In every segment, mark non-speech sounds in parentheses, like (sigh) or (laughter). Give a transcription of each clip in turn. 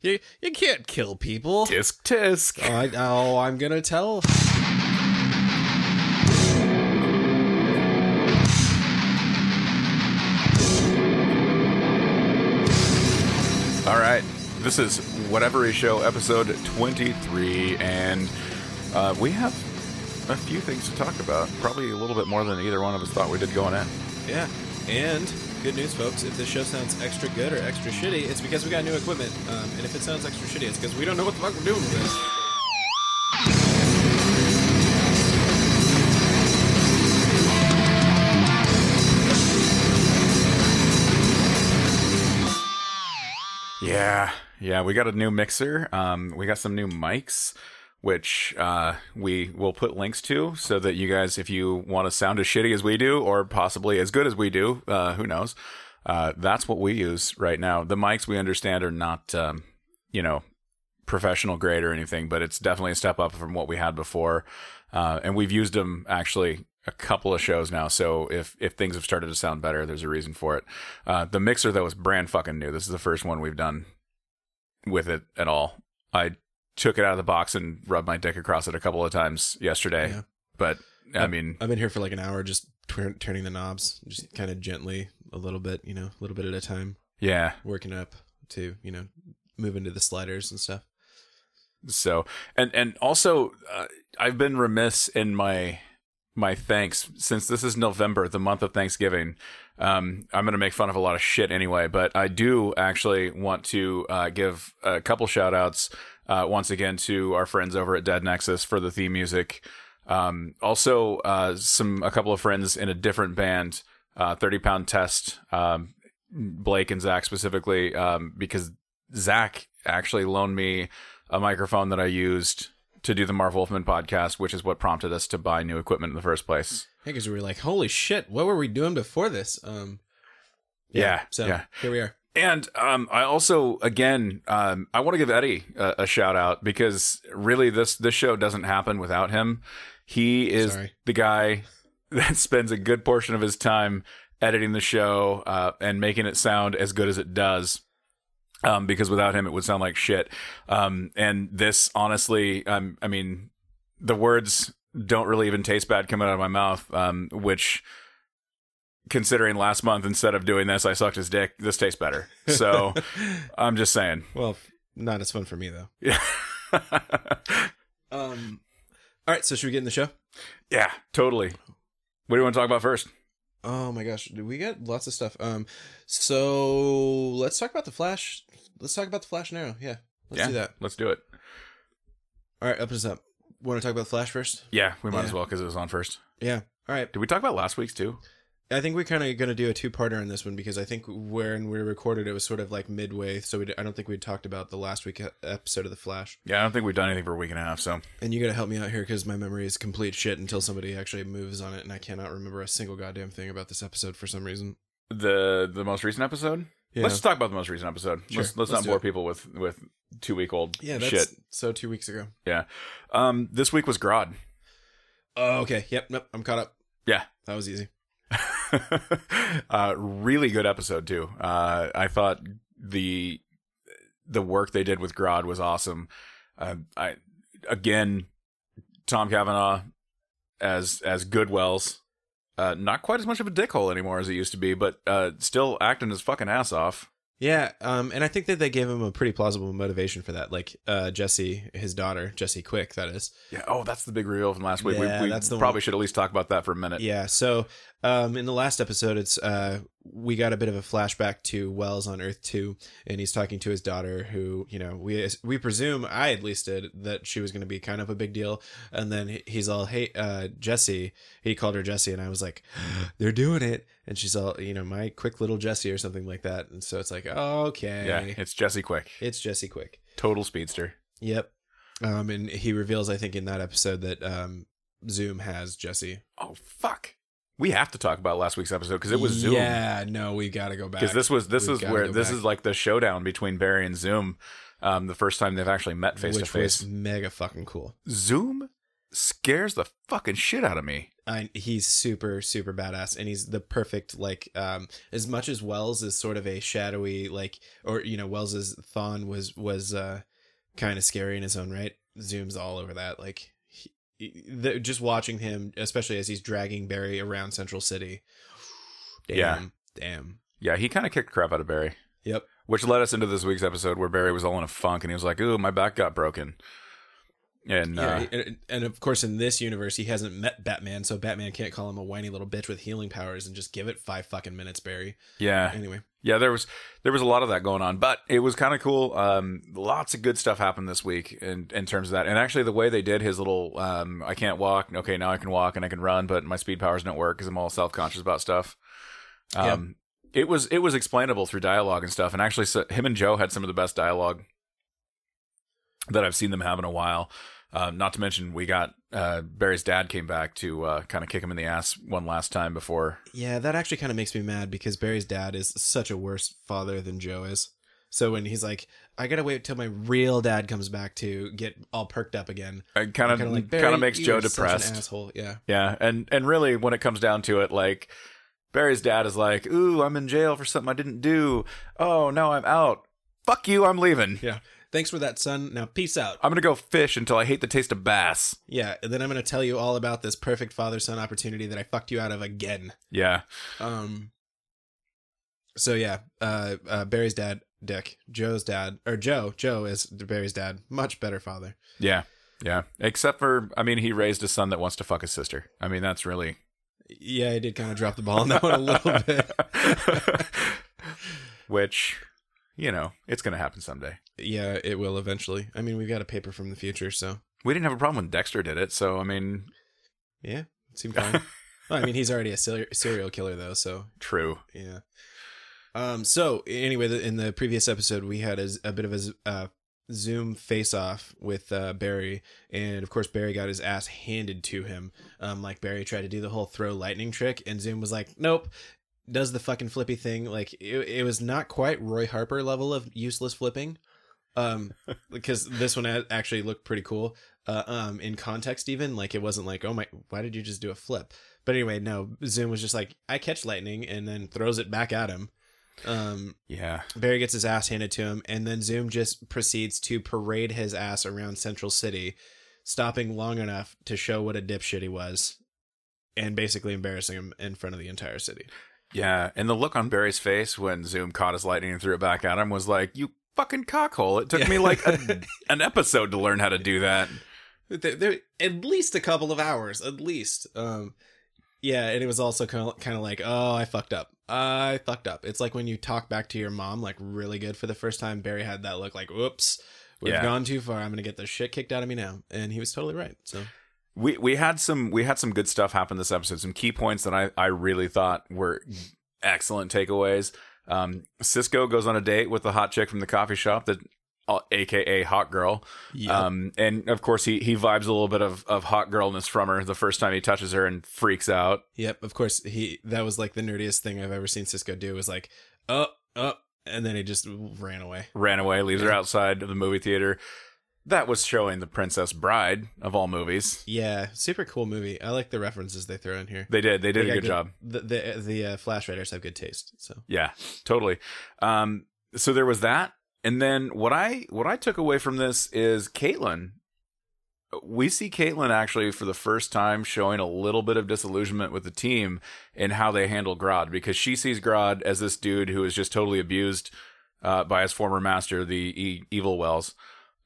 You you can't kill people. Tisk tisk. Oh, I, oh, I'm gonna tell. All right. This is Whatever Is Show, episode 23, and uh, we have a few things to talk about. Probably a little bit more than either one of us thought we did going in. Yeah, and good news, folks. If this show sounds extra good or extra shitty, it's because we got new equipment. Um, and if it sounds extra shitty, it's because we don't know what the fuck we're doing with this. Yeah, yeah, we got a new mixer. Um, we got some new mics, which uh, we will put links to so that you guys, if you want to sound as shitty as we do, or possibly as good as we do, uh, who knows? Uh, that's what we use right now. The mics we understand are not, um, you know, professional grade or anything, but it's definitely a step up from what we had before. Uh, and we've used them actually a couple of shows now. So if if things have started to sound better, there's a reason for it. Uh, the mixer though is brand fucking new. This is the first one we've done with it at all. I took it out of the box and rubbed my dick across it a couple of times yesterday. Yeah. But I mean, I've been here for like an hour, just twer- turning the knobs, just kind of gently, a little bit, you know, a little bit at a time, yeah. working up to, you know, move into the sliders and stuff. So and and also uh, I've been remiss in my my thanks since this is November, the month of Thanksgiving. Um, I'm going to make fun of a lot of shit anyway, but I do actually want to uh, give a couple shout outs uh, once again to our friends over at Dead Nexus for the theme music. Um, also, uh, some a couple of friends in a different band, uh, Thirty Pound Test, um, Blake and Zach specifically, um, because Zach actually loaned me a microphone that I used to do the Marv Wolfman podcast, which is what prompted us to buy new equipment in the first place. Yeah, because we were like, holy shit, what were we doing before this? Um, Yeah, So yeah. here we are. And um, I also, again, um, I want to give Eddie a, a shout out because really, this this show doesn't happen without him. He is Sorry. the guy (laughs) that spends a good portion of his time editing the show uh, and making it sound as good as it does. Um, because without him, it would sound like shit. Um, and this, honestly, um, I mean, the words don't really even taste bad coming out of my mouth. Um, which, considering last month instead of doing this, I sucked his dick. This tastes better. So (laughs) I'm just saying. Well, not as fun for me though. Yeah. (laughs) Um, all right, so should we get in the show? yeah, totally. What do you want to talk about first? Oh my gosh, do we got lots of stuff. Um, so let's talk about the Flash. Let's talk about the Flash now. Yeah, let's yeah, do that. Let's do it. All right, up us up. Want to talk about the Flash first? Yeah, we might Yeah. as well because it was on first. Yeah. All right. Did we talk about last week's too? I think we're kind of going to do a two-parter on this one because I think when we recorded it was sort of like midway, so we, I don't think we talked about the last week e- episode of the Flash. Yeah, I don't think we've done anything for a week and a half. So And you got to help me out here because my memory is complete shit until somebody actually moves on it, and I cannot remember a single goddamn thing about this episode for some reason. the the most recent episode. Yeah. Let's talk about the most recent episode. Sure, Let's let's, let's not bore it. people with with two week old yeah, shit. so two weeks ago. Yeah. Um, this week was Grodd. Oh, okay. Yep. Nope. I'm caught up. Yeah. That was easy. (laughs) (laughs) uh, really good episode too. Uh, I thought the the work they did with Grodd was awesome. Uh, I again, Tom Cavanagh as as Goodwells. Uh, not quite as much of a dickhole anymore as he used to be, but uh, still acting his fucking ass off. Yeah, um, and I think that they gave him a pretty plausible motivation for that. Like uh, Jesse, his daughter, Jesse Quick, that is. Yeah. Oh, that's the big reveal from last week. Yeah, we we that's the probably one. should at least talk about that for a minute. Yeah. So um, in the last episode, it's uh, we got a bit of a flashback to Wells on Earth Two, and he's talking to his daughter, who you know we we presume I at least did that she was going to be kind of a big deal, and then he's all, "Hey, uh, Jesse," he called her Jesse, and I was like, (gasps) "They're doing it," and she's all, you know, my quick little Jesse or something like that, and so it's like, okay, Yeah, it's Jesse Quick, it's Jesse Quick. total speedster. Yep. Um, and he reveals, I think, in that episode that um, Zoom has Jesse. Oh fuck. We have to talk about last week's episode because it was Zoom. Yeah, no, we got to go back because this was this We've is where this back. is like the showdown between Barry and Zoom. Um, the first time they've actually met face to face. was mega fucking cool. Zoom scares the fucking shit out of me. I, he's super super badass and he's the perfect like um as much as wells is sort of a shadowy like or you know wells's thawne was was uh kind of scary in his own right zooms all over that like he, he- the, just watching him especially as he's dragging barry around central city damn Yeah. damn Yeah, he kind of kicked crap out of Barry, yep which led us into this week's episode where Barry was all in a funk and he was like, "Ooh, my back got broken." And yeah, uh, and, and of course in this universe he hasn't met batman so batman can't call him a whiny little bitch with healing powers and just give it five fucking minutes barry yeah, anyway yeah, there was there was a lot of that going on, but it was kind of cool. Um, lots of good stuff happened this week in in terms of that, and actually the way they did his little, um, I can't walk. Okay, now I can walk and I can run, but my speed powers don't work because I'm all self conscious about stuff. Um, it was it was explainable through dialogue and stuff, and actually, so, him and Joe had some of the best dialogue that I've seen them have in a while. Um, not to mention, we got uh, Barry's dad came back to uh, kind of kick him in the ass one last time before. Yeah, that actually kind of makes me mad because Barry's dad is such a worse father than Joe is. So when he's like, I gotta wait till my real dad comes back to get all perked up again, It kind of like, kind of makes Joe such an depressed. asshole. Yeah, Yeah, and and really, when it comes down to it, like Barry's dad is like, "Ooh, I'm in jail for something I didn't do. Oh, now I'm out. Fuck you, I'm leaving. yeah. Thanks for that, son. Now peace out. I'm gonna go fish until I hate the taste of bass." Yeah, and then I'm gonna tell you all about this perfect father son opportunity that I fucked you out of again. Yeah, Um. So yeah, uh, uh, Barry's dad, Dick, Joe's dad, or Joe, Joe is Barry's dad, much better father. yeah, yeah. Except for, I mean, he raised a son that wants to fuck his sister. I mean, that's really Yeah, I did kind of drop the ball on that one a little (laughs) bit. which, you know, it's gonna happen someday. Yeah, it will eventually. I mean, we've got a paper from the future, so We didn't have a problem when Dexter did it, so I mean, yeah, it seemed (laughs) fine. well, I mean, he's already a ser- serial killer though, so true. yeah. Um. So anyway, the, in the previous episode, we had a bit of a uh, Zoom face off with uh, Barry, and of course, Barry got his ass handed to him. Um, like Barry tried to do the whole throw lightning trick, and Zoom was like, "Nope." Does the fucking flippy thing like it, it was not quite Roy Harper level of useless flipping, um, (laughs) because this one actually looked pretty cool. Uh, um, in context, even like it wasn't like, oh my, why did you just do a flip? But anyway, no, Zoom was just like, I catch lightning and then throws it back at him. Um, Yeah, Barry gets his ass handed to him, and then Zoom just proceeds to parade his ass around Central City, stopping long enough to show what a dipshit he was, and basically embarrassing him in front of the entire city. Yeah. And the look on Barry's face when Zoom caught his lightning and threw it back at him was like, "You fucking cockhole!" It took Yeah. me like a, (laughs) an episode to learn how to do that. There, there, at least a couple of hours, at least. Um, yeah, and it was also kind of kind of like, oh, I fucked up. I fucked up. It's like when you talk back to your mom like really good for the first time. Barry had that look like, "Oops, we've Yeah. gone too far. I'm gonna get the shit kicked out of me now, and he was totally right. So We we had some we had some good stuff happen this episode. Some key points that I I really thought were excellent takeaways. Um, Cisco goes on a date with the hot chick from the coffee shop that. Uh, AKA hot girl, yeah, um, and of course he he vibes a little bit of of hot girlness from her the first time he touches her and freaks out. yep. Of course, he that was like the nerdiest thing I've ever seen Cisco do. Was like, up, up, and then he just ran away. ran away, leaves her outside of the movie theater. That was showing the Princess Bride of all movies. Yeah, super cool movie. I like the references they throw in here. They did. They did They a got good job. The the the uh, Flash writers have good taste. So Yeah, totally. Um, so there was that, and then what I what I took away from this is Caitlin. We see Caitlin actually for the first time showing a little bit of disillusionment with the team and how they handle Grodd because she sees Grodd as this dude who is just totally abused uh, by his former master, the e- Evil Wells.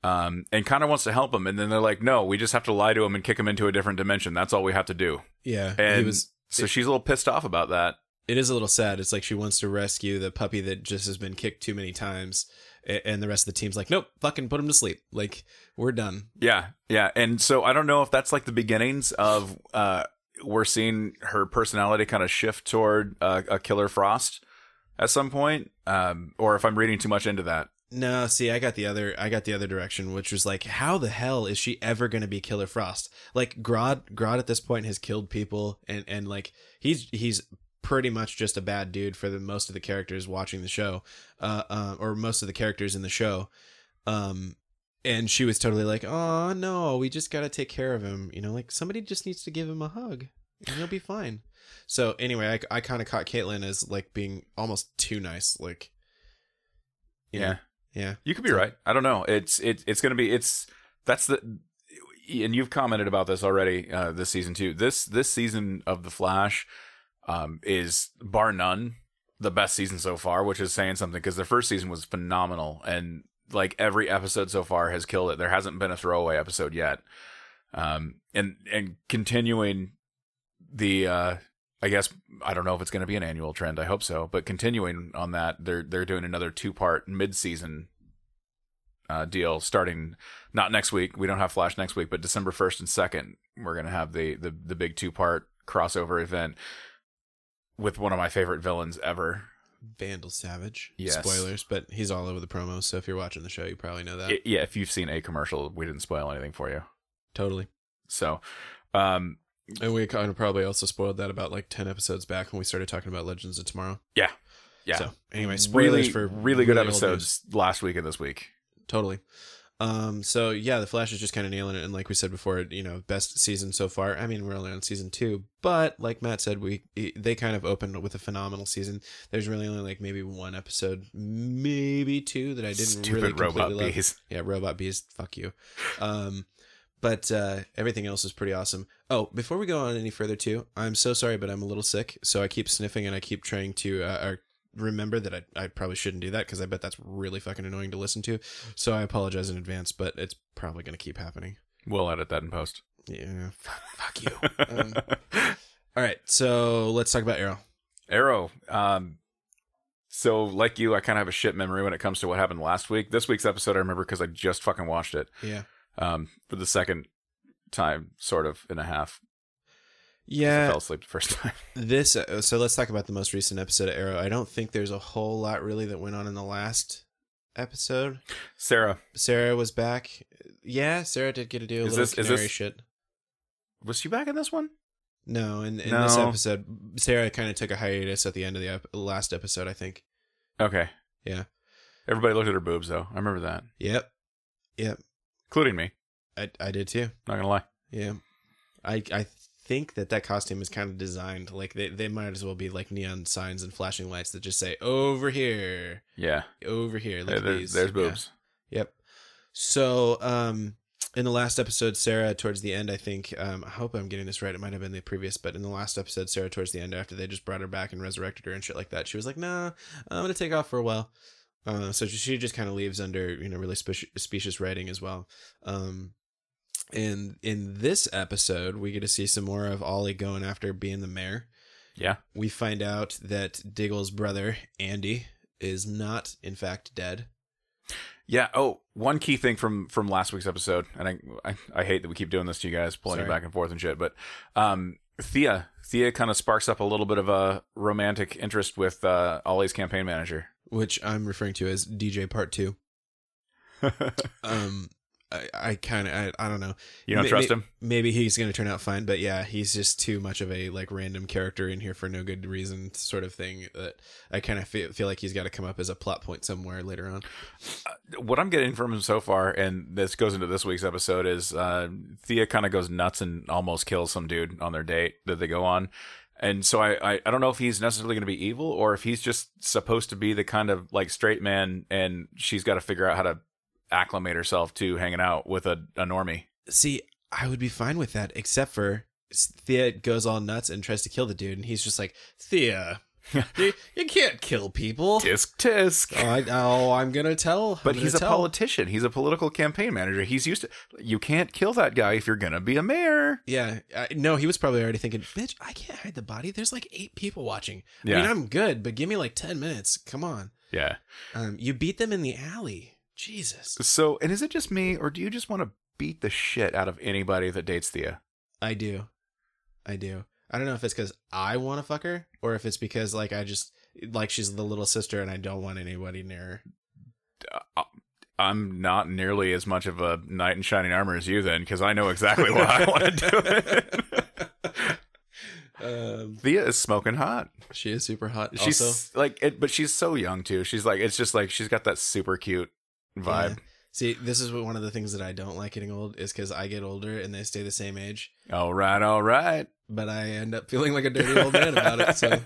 Um, and kind of wants to help him, and then they're like, "No, we just have to lie to him and kick him into a different dimension. That's all we have to do." yeah, And he was. so she's a little pissed off about that. It is a little sad. It's like she wants to rescue the puppy that just has been kicked too many times, and the rest of the team's like, nope, fucking put him to sleep. Like we're done. Yeah, yeah. And so I don't know if that's like the beginnings of uh we're seeing her personality kind of shift toward uh, a killer frost at some point um or if I'm reading too much into that. No, see, I got the other. I got the other direction, which was like, how the hell is she ever to be Killer Frost? Like Grodd, Grodd at this point has killed people, and and like he's he's pretty much just a bad dude for the most of the characters watching the show, uh, uh or most of the characters in the show. Um, and she was totally like, "Oh no, we just got to take care of him." You know, like somebody just needs to give him a hug, and he'll be fine. So anyway, I, I kind of caught Caitlin as like being almost too nice, like. you know, Yeah. You could be right. I don't know. It's it, it's going to be it's that's the and you've commented about this already uh, this season too. This this season of the Flash um, is bar none the best season so far, which is saying something because the first season was phenomenal and like every episode so far has killed it. There hasn't been a throwaway episode yet. Um, and and continuing the uh, I guess I don't know if it's going to be an annual trend. I hope so. But continuing on that, they're they're doing another two part mid season uh, deal starting not next week. We don't have Flash next week, but December first and second, we're going to have the the the big two part crossover event with one of my favorite villains ever. Vandal Savage. Yes. Spoilers, but he's all over the promos. So if you're watching the show, you probably know that. Yeah, if you've seen a commercial, we didn't spoil anything for you. totally. So, um, And we kind of probably also spoiled that about like ten episodes back when we started talking about Legends of Tomorrow. yeah, yeah. So anyway, spoilers really, for really good old episodes last week and this week. totally um so yeah the flash is just kind of nailing it and like we said before you know best season so far i mean we're only on season two but like matt said we they kind of opened with a phenomenal season there's really only like maybe one episode maybe two that i didn't Stupid really robot completely love. bees. yeah robot bees fuck you um but uh everything else is pretty awesome oh before we go on any further too i'm so sorry but i'm a little sick so i keep sniffing and i keep trying to uh, remember that I, I probably shouldn't do that because i bet that's really fucking annoying to listen to so i apologize in advance but it's probably going to keep happening We'll edit that in post. yeah fuck, fuck you um, (laughs) all right so let's talk about arrow Arrow. Um, so like you, I kind of have a shit memory when it comes to what happened last week. This week's episode, I remember because I just fucking watched it yeah um, for the second time, sort of in a half. Yeah, I fell asleep the first (laughs) time. this uh, so let's talk about the most recent episode of arrow i don't think there's a whole lot really that went on in the last episode Sara, sara was back yeah sara did get to do a Is little this- is canary this- shit was she back in this one? no in, in this episode sara kind of took a hiatus at the end of the ep- last episode i think Okay. Yeah. Everybody looked at her boobs though. I remember that, yep yep including me. i, I did too Not gonna lie. yeah i i think that that costume is kind of designed like they, they might as well be like neon signs and flashing lights that just say over here Yeah. over here look There- at these. there's Yeah. boobs. Yep. So, um, in the last episode, Sara, towards the end, I think, um, I hope I'm getting this right. It might have been the previous, but in the last episode, Sara, towards the end, after they just brought her back and resurrected her and shit like that, she was like, nah, I'm going to take off for a while. Uh, so she just kind of leaves under, you know, really spe- specious writing as well. Um, and in this episode, we get to see some more of Ollie going after being the mayor. Yeah. We find out that Diggle's brother, Andy, is not, in fact, dead. Yeah. Oh, one key thing from from last week's episode, and I I, I hate that we keep doing this to you guys, pulling Sorry. you back and forth and shit. But um, Thea Thea kind of sparks up a little bit of a romantic interest with uh, Ollie's campaign manager. Which I'm referring to as DJ Part Two. (laughs) Um, I, I kind of, I, I don't know. you don't May- trust him? Maybe he's gonna turn out fine, but yeah, he's just too much of a like random character in here for no good reason, sort of thing. That I kind of feel, feel like he's got to come up as a plot point somewhere later on. What I'm getting from him so far, and this goes into this week's episode, is uh, Thea kind of goes nuts and almost kills some dude on their date that they go on. And so I, I, I don't know if he's necessarily going to be evil or if he's just supposed to be the kind of like straight man and she's got to figure out how to acclimate herself to hanging out with a, a normie. See, I would be fine with that, except for Thea goes all nuts and tries to kill the dude, and he's just like, Thea, (laughs) you, you can't kill people. Tisk tisk. Oh, I, oh, I'm gonna tell. But gonna he's a politician. He's a political campaign manager. He's used to. You can't kill that guy if you're gonna be a mayor. Yeah, I, no, he was probably already thinking, "Bitch, I can't hide the body. There's like eight people watching. I mean, I'm good, but give me like ten minutes. Come on. Yeah. Um, you beat them in the alley. Jesus, So, and is it just me, or do you just want to beat the shit out of anybody that dates Thea? I do, I do. I don't know if it's because I want to fuck her, or if it's because like I just like she's the little sister and I don't want anybody near her. I'm not nearly as much of a knight in shining armor as you, then, because I know exactly what I want to do. (laughs) It. um, Thea is smoking hot. she is super hot. She's also, like, it, but she's so young too. She's like, it's just like she's got that super cute vibe. Yeah. See, this is one of the things that I don't like getting old is because I get older and they stay the same age, All right, all right. But I end up feeling like a dirty old man about it. So,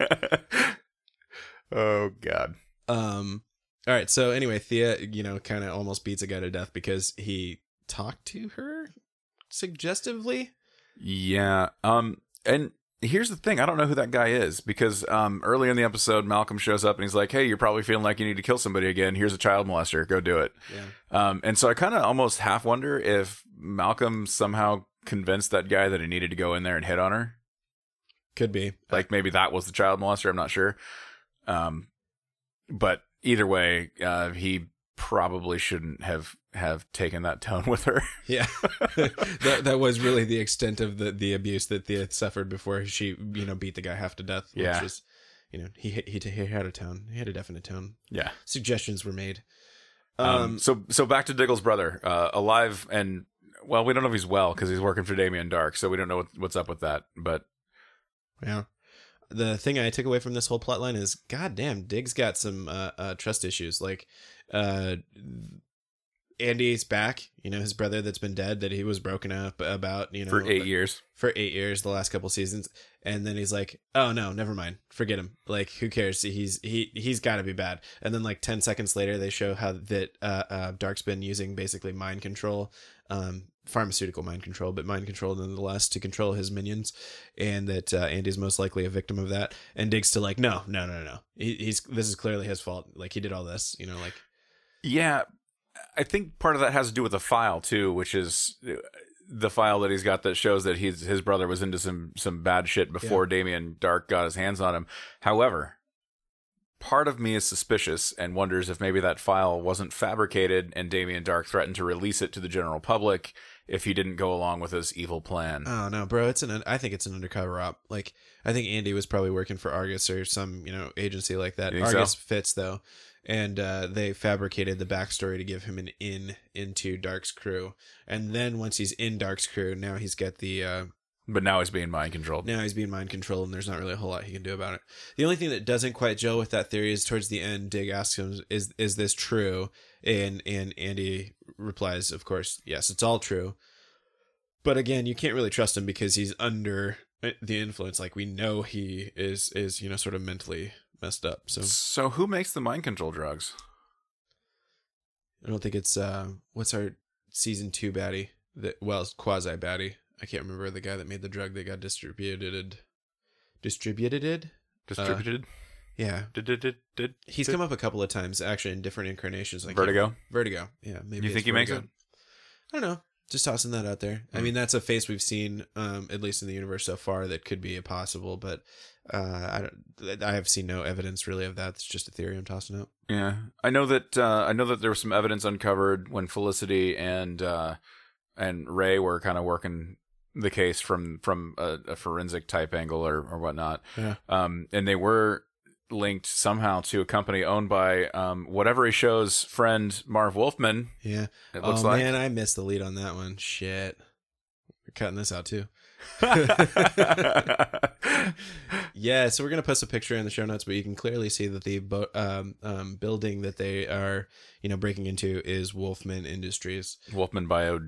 (laughs) oh God. um, all right. So anyway, Thea, you know, kind of almost beats a guy to death because he talked to her suggestively. Yeah. Um. And here's the thing: I don't know who that guy is because um early in the episode, Malcolm shows up and he's like, "Hey, you're probably feeling like you need to kill somebody again. Here's a child molester. Go do it." Yeah. Um. And so I kind of almost half wonder if Malcolm somehow convinced that guy that he needed to go in there and hit on her. Could be. Like maybe that was the child molester. I'm not sure. Um. But either way, uh, he probably shouldn't have have taken that tone (laughs) with her. Yeah, (laughs) that that was really the extent of the the abuse that Thea suffered before she you know beat the guy half to death. Which Yeah. was, you know, he he he had a tone. He had a definite tone. yeah. Suggestions were made. Um, Um. so so back to Diggle's brother, uh, alive and well, we don't know if he's well because he's working for Damien Darhk, so we don't know what, what's up with that. But yeah. The thing I took away from this whole plot line is, goddamn, Diggs got some uh, uh, trust issues. Like, uh, Andy's back. You know, his brother that's been dead that he was broken up about. You know, for eight years, for eight years, the last couple seasons, and then he's like, "Oh no, never mind, forget him. Like, who cares? He's he he's got to be bad." And then like ten seconds later, they show how that uh, uh, Darhk's been using basically mind control, um, pharmaceutical mind control, but mind control nonetheless to control his minions, and that uh, Andy's most likely a victim of that. And Diggs to like, no, no, no, no, he, he's this is clearly his fault. Like he did all this, you know, like yeah. I think part of that has to do with the file too, which is uh, the file that he's got that shows that he's his brother was into some some bad shit before Damien Darhk got his hands on him. However, part of me is suspicious and wonders if maybe that file wasn't fabricated and Damien Darhk threatened to release it to the general public if he didn't go along with his evil plan. Oh no, bro! It's an I think it's an undercover op. Like I think Andy was probably working for Argus or some you know agency like that. Think so? Argus fits though, and uh, they fabricated the backstory to give him an in into Darhk's crew. And then once he's in Darhk's crew, now he's got the uh, But now he's being mind controlled. now he's being mind controlled, and there's not really a whole lot he can do about it. The only thing that doesn't quite gel with that theory is towards the end, Dig asks him, "Is is this true?" And and Andy replies, "Of course, yes, it's all true." But again, you can't really trust him because he's under the influence. Like we know he is is you know sort of mentally messed up. So So who makes the mind control drugs? I don't think it's uh what's our season two baddie that well quasi baddie. I can't remember the guy that made the drug that got distributed. Distributed? Distributed? Yeah, did, did, did, did, He's come up a couple of times, actually, in different incarnations. Like Vertigo? Vertigo. Yeah, maybe. You think he makes Vertigo. I don't know. Just tossing that out there. I Hmm. mean, that's a face we've seen, um, at least in the universe so far, that could be a possible. But uh, I don't. I have seen no evidence really of that. It's just a theory I'm tossing out. Yeah, I know that. Uh, I know that there was some evidence uncovered when Felicity and uh, and Ray were kind of working the case from from a, a forensic type angle or or whatnot. Yeah. Um, and they were linked somehow to a company owned by um whatever he shows friend Marv Wolfman. Yeah. It looks oh like. man, I missed the lead on that one. Shit. We're cutting this out too. (laughs) (laughs) Yeah, so we're gonna post a picture in the show notes, but you can clearly see that the bo- um, um, building that they are, you know, breaking into is Wolfman Industries. Wolfman Bio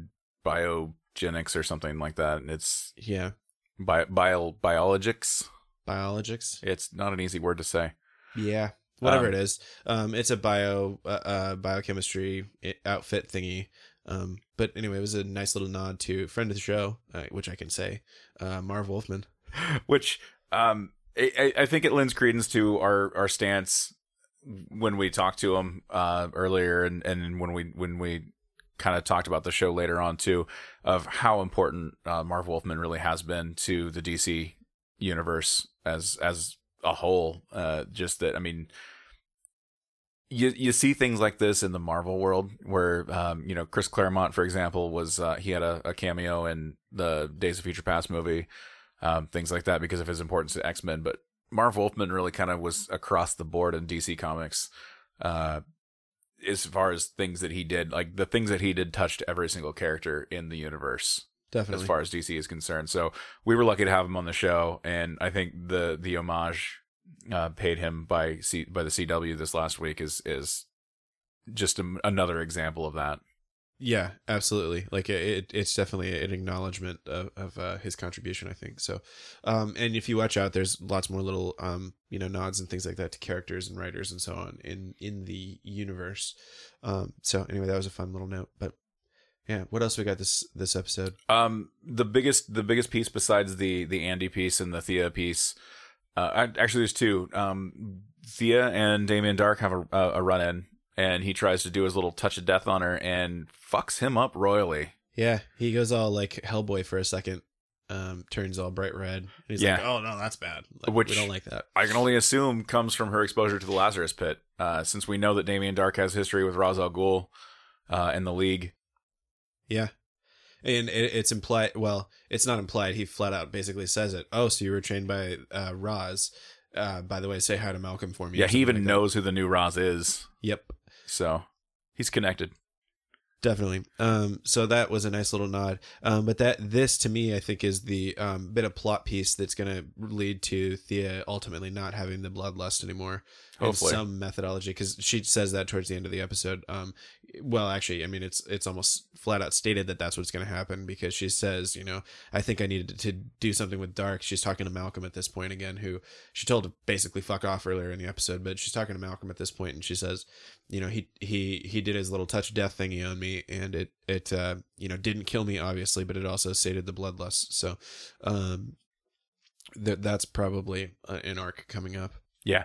Bio Biogenics or something like that. And it's Yeah, bio, bio biologics. Biologics. It's not an easy word to say. Yeah, whatever Um, it is. Um, it's a bio uh, uh, biochemistry outfit thingy. Um, but anyway, it was a nice little nod to friend of the show, uh, which I can say, uh, Marv Wolfman. (laughs) which um I, I- I think it lends credence to our our stance when we talked to him uh earlier and and when we when we kind of talked about the show later on too of how important uh, Marv Wolfman really has been to the DC universe as as a whole uh just that I mean you you see things like this in the Marvel world where um, you know Chris Claremont, for example, was uh, he had a, a cameo in the Days of Future Past movie, um, things like that because of his importance to X Men. But Marv Wolfman really kind of was across the board in DC Comics, uh, as far as things that he did. Like the things that he did touched every single character in the universe Definitely. as far as DC is concerned. So we were lucky to have him on the show, and I think the the homage uh, paid him by C, by the CW this last week is is just a, another example of that. Yeah, absolutely. Like it, it it's definitely an acknowledgement of, of uh, his contribution, I think. So, um, and if you watch out, there's lots more little, um, you know, nods and things like that to characters and writers and so on in in the universe. Um, so anyway, that was a fun little note. But yeah, what else we got this this episode? Um, the biggest the biggest piece besides the the Andy piece and the Thea piece, uh, actually there's two. Um, Thea and Damien Darhk have a, a run in, and he tries to do his little touch of death on her and fucks him up royally. Yeah, he goes all like Hellboy for a second. Um, turns all bright red. And he's Yeah. like, "Oh no, that's bad. Like, Which- we don't like that." I can only assume comes from her exposure to the Lazarus Pit, uh, since we know that Damien Darhk has history with Ra's al Ghul uh, in the League. Yeah. And it, it's implied. Well, it's not implied. He flat out basically says it. Oh, so you were trained by uh, Ra's. Uh, by the way, say hi to Malcolm for me. Yeah, he even like that. knows who the new Ra's is, Yep, so he's connected. definitely. Um, so that was a nice little nod. Um, but that this to me, I think, is the um, bit of plot piece that's going to lead to Thea ultimately not having the bloodlust anymore. In Hopefully. some methodology because she says that towards the end of the episode. Um, well, actually, I mean, it's it's almost flat out stated that that's what's going to happen because she says, you know, I think I needed to do something with Darhk. She's talking to Malcolm at this point again, who she told to basically fuck off earlier in the episode, but she's talking to Malcolm at this point, and she says, you know, he he he did his little touch death thingy on me, and it it uh, you know didn't kill me obviously, but it also sated the bloodlust. So, um, that that's probably uh, an arc coming up. Yeah,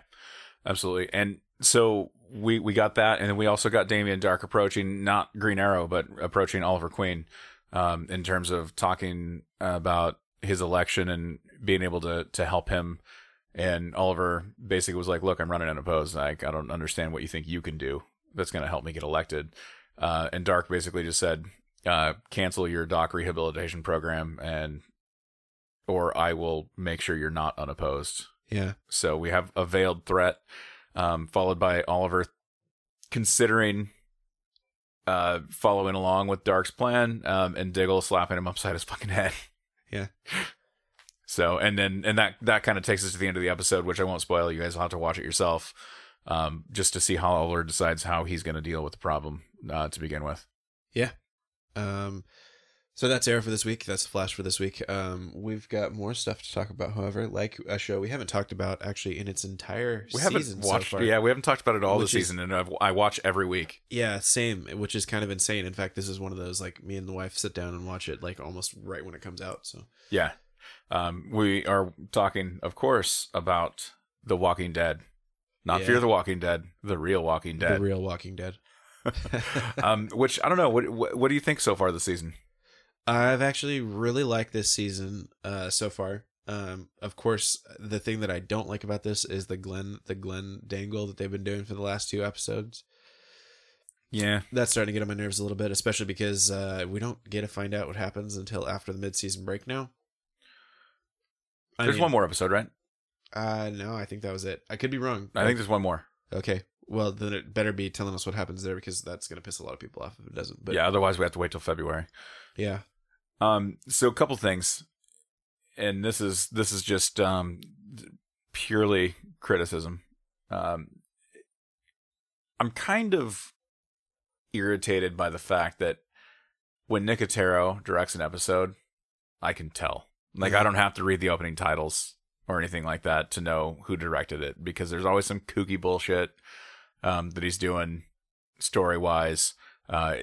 absolutely. And so we we got that, and then we also got Damien Darhk approaching not Green Arrow, but approaching Oliver Queen, um, in terms of talking about his election and being able to to help him. And Oliver basically was like, "Look, I'm running unopposed. Like, I don't understand what you think you can do that's going to help me get elected." Uh, and Darhk basically just said, uh, "Cancel your doc rehabilitation program, and or I will make sure you're not unopposed." Yeah. So we have a veiled threat, um, followed by Oliver considering uh, following along with Darhk's plan, um, and Diggle slapping him upside his fucking head. (laughs) Yeah. So and then and that that kind of takes us to the end of the episode, which I won't spoil. You guys will have to watch it yourself, um, just to see how Oliver decides how he's going to deal with the problem uh, to begin with. Yeah. Um, so that's Arrow for this week. That's Flash for this week. Um, we've got more stuff to talk about. However, like a show we haven't talked about actually in its entire We season haven't watched, so far. yeah, we haven't talked about it all this is- season, and I've, I watch every week. Yeah, same. Which is kind of insane. In fact, this is one of those like me and the wife sit down and watch it like almost right when it comes out. So Yeah. Um, we are talking, of course, about The Walking Dead. Not Yeah. Fear the Walking Dead, the real Walking Dead, the real Walking Dead. (laughs) um, which I don't know. What, what what do you think so far this season? I've actually really liked this season uh, so far. Um, of course, the thing that I don't like about this is the Glenn the Glenn dangle that they've been doing for the last two episodes. Yeah, That's starting to get on my nerves a little bit, especially because uh, we don't get to find out what happens until after the mid-season break now. I there's mean, one more episode, right? Uh, no, I think that was it. I could be wrong. I think there's one more. Okay. Well, then it better be telling us what happens there because that's going to piss a lot of people off if it doesn't. But yeah, otherwise we have to wait till February. yeah. Um, so a couple things, and this is this is just um purely criticism. Um, I'm kind of irritated by the fact that when Nicotero directs an episode, I can tell. Like I don't have to read the opening titles or anything like that to know who directed it because there's always some kooky bullshit um, that he's doing story wise. Uh,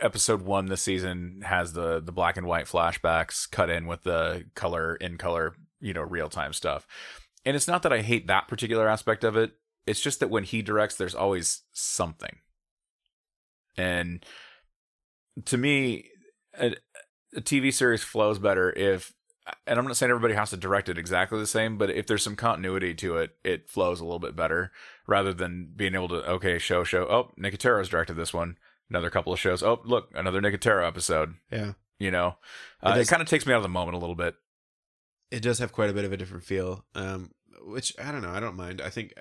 episode one this season has the the black and white flashbacks cut in with the color in color, you know, real time stuff. And it's not that I hate that particular aspect of it. It's just that when he directs, there's always something. And to me, a, a TV series flows better if, and I'm not saying everybody has to direct it exactly the same, but if there's some continuity to it, it flows a little bit better rather than being able to, okay, show, show, oh, Nicotero's directed this one. Another couple of shows. Oh, look, another Nicotero episode. Yeah. You know, It uh, it, does- kind of takes me out of the moment a little bit. It does have quite a bit of a different feel. Um, which I don't know. I don't mind. I think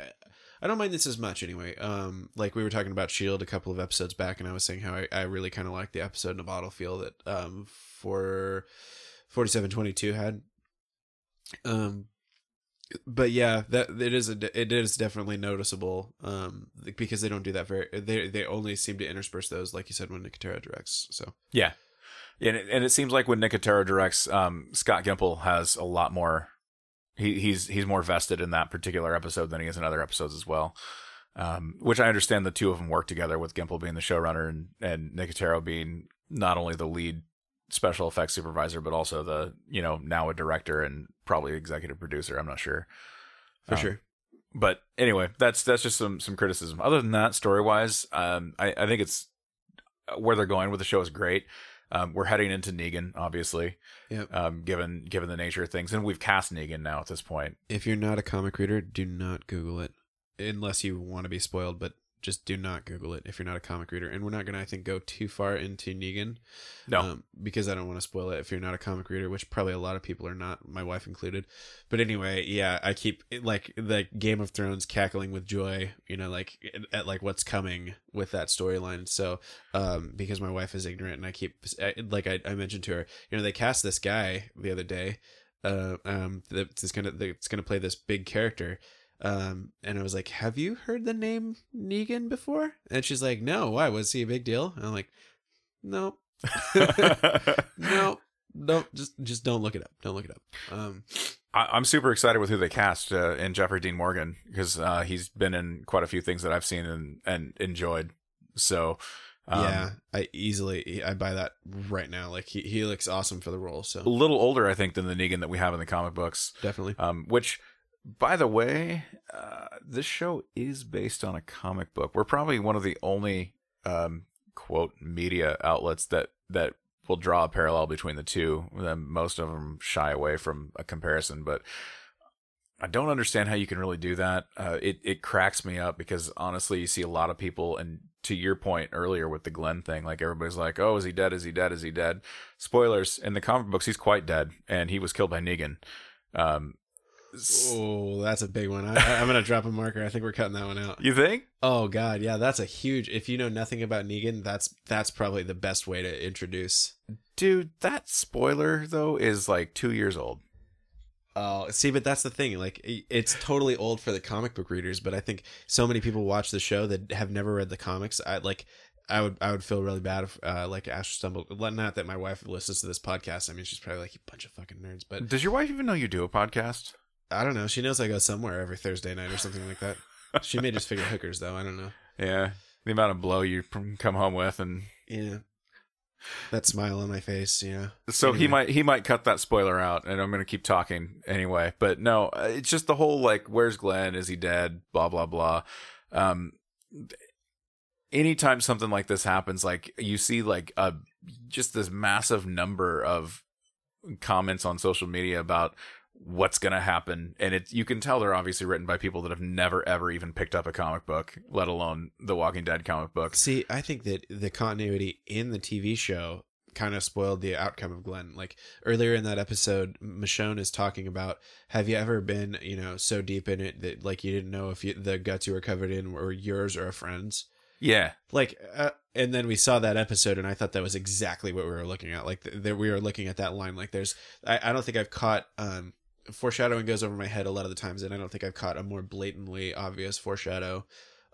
I don't mind this as much anyway. Um, like we were talking about Shield a couple of episodes back, and I was saying how I, I really kind of like the episode in a bottle feel that um for forty seven twenty two had. Um, but yeah, that it is a it is definitely noticeable um because they don't do that very they they only seem to intersperse those like you said when Nicotero directs. So Yeah. And it, and it seems like when Nicotero directs, um, Scott Gimple has a lot more. He, he's he's more vested in that particular episode than he is in other episodes as well. Um, which I understand the two of them work together with Gimple being the showrunner and and Nicotero being not only the lead special effects supervisor but also the you know now a director and probably executive producer. I'm not sure for Um, sure. but anyway, that's that's just some some criticism. Other than that, story wise, um, I, I think it's where they're going with the show is great. Um, we're heading into Negan, obviously, Yep. um, given given the nature of things, and we've cast Negan now at this point. If you're not a comic reader, do not Google it unless you want to be spoiled. But just do not Google it if you're not a comic reader. And we're not gonna, I think, go too far into Negan. No, um, because I don't want to spoil it if you're not a comic reader, which probably a lot of people are not, my wife included. But anyway, yeah, I keep like the Game of Thrones cackling with joy, you know, like at like what's coming with that storyline. So, um, because my wife is ignorant, and I keep like I, I mentioned to her, you know, they cast this guy the other day, uh, um, that's gonna that's gonna play this big character. Um, and I was like, "Have you heard the name Negan before?" And she's like, "No. Why was he a big deal?" And I'm like, "No, (laughs) no, don't just just don't look it up. Don't look it up. Um, I, I'm super excited with who they cast uh, in Jeffrey Dean Morgan because uh, he's been in quite a few things that I've seen and and enjoyed. So um, yeah, I easily I buy that right now. Like he he looks awesome for the role. So a little older, I think, than the Negan that we have in the comic books. definitely. Um, which, by the way, uh, this show is based on a comic book. We're probably one of the only um, quote media outlets that that will draw a parallel between the two. Most of them shy away from a comparison, but I don't understand how you can really do that. Uh, it it cracks me up because honestly, you see a lot of people, and to your point earlier with the Glenn thing, like everybody's like, "Oh, is he dead? Is he dead? Is he dead?" Spoilers: in the comic books, he's quite dead, and he was killed by Negan. Um, Oh, that's a big one. I, I'm gonna drop a marker. I think we're cutting that one out. you think? Oh God, yeah, that's a huge. If you know nothing about Negan, that's that's probably the best way to introduce. Dude, that spoiler though is like two years old. Oh, see, but that's the thing. Like, it's totally old for the comic book readers, but I think so many people watch the show that have never read the comics. I like, I would, I would feel really bad if, uh, like, Ash stumbled. Not that my wife listens to this podcast. I mean, she's probably like a bunch of fucking nerds, but Does your wife even know you do a podcast? I don't know. She knows I go somewhere every Thursday night or something like that. She may just figure hookers though. I don't know. Yeah, the amount of blow you come home with, and Yeah, that smile on my face. Yeah. so he might he might cut that spoiler out, and I'm gonna keep talking anyway. But no, uh, it's just the whole like, where's Glenn? Is he dead? Blah blah blah. Um, anytime something like this happens, like you see like a just this massive number of comments on social media about what's going to happen and it you can tell they're obviously written by people that have never ever even picked up a comic book let alone the walking dead comic book See, I think that the continuity in the TV show kind of spoiled the outcome of Glenn. Like earlier in that episode, Michonne is talking about, have you ever been, you know, so deep in it that like you didn't know if you, the guts you were covered in were yours or a friend's? yeah Like, uh, and then we saw that episode, and I thought that was exactly what we were looking at. Like, th- that we were looking at that line. Like, there's, I, I don't think I've caught, um, foreshadowing goes over my head a lot of the times, and I don't think I've caught a more blatantly obvious foreshadow,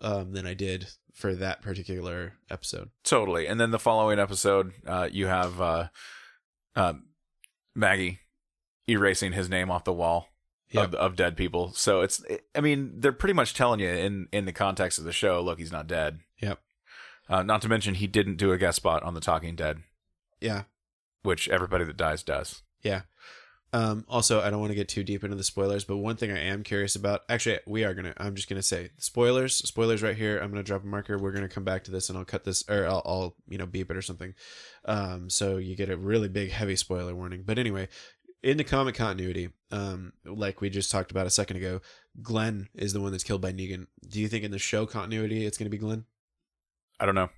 um, than I did for that particular episode. totally and then the following episode uh you have uh um maggie erasing his name off the wall Yep. of, of dead people so it's i mean they're pretty much telling you in in the context of the show look he's not dead Yep. uh, not to mention he didn't do a guest spot on the talking dead Yeah. which everybody that dies does Yeah. Um, also, I don't want to get too deep into the spoilers, but one thing I am curious about, actually, we are gonna. I'm just gonna say spoilers. Spoilers right here. I'm gonna drop a marker. We're gonna come back to this, and I'll cut this, or I'll, I'll you know beep it or something. Um, so you get a really big, heavy spoiler warning. But anyway, in the comic continuity, um, like we just talked about a second ago, Glenn is the one that's killed by Negan. Do you think in the show continuity it's gonna be Glenn? i don't know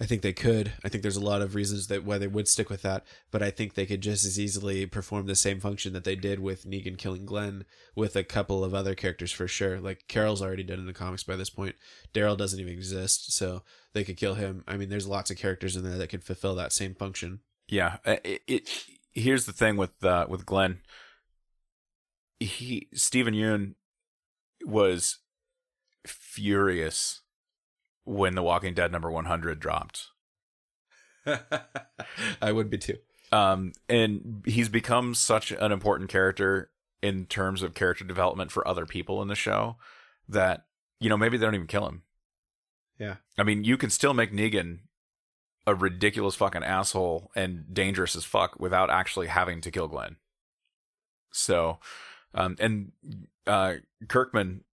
I think they could. I think there's a lot of reasons that why they would stick with that, but I think they could just as easily perform the same function that they did with Negan killing Glenn with a couple of other characters for sure. Like Carol's already done in the comics by this point. Daryl doesn't even exist, so they could kill him. I mean, there's lots of characters in there that could fulfill that same function. Yeah, uh, it, it here's the thing with uh, with Glenn. he Steven Yeun was furious when The Walking Dead number 100 dropped. (laughs) I would be too. Um, and he's become such an important character in terms of character development for other people in the show that you know maybe they don't even kill him. Yeah. I mean, you can still make Negan a ridiculous fucking asshole and dangerous as fuck without actually having to kill Glenn. So, um, and uh, Kirkman,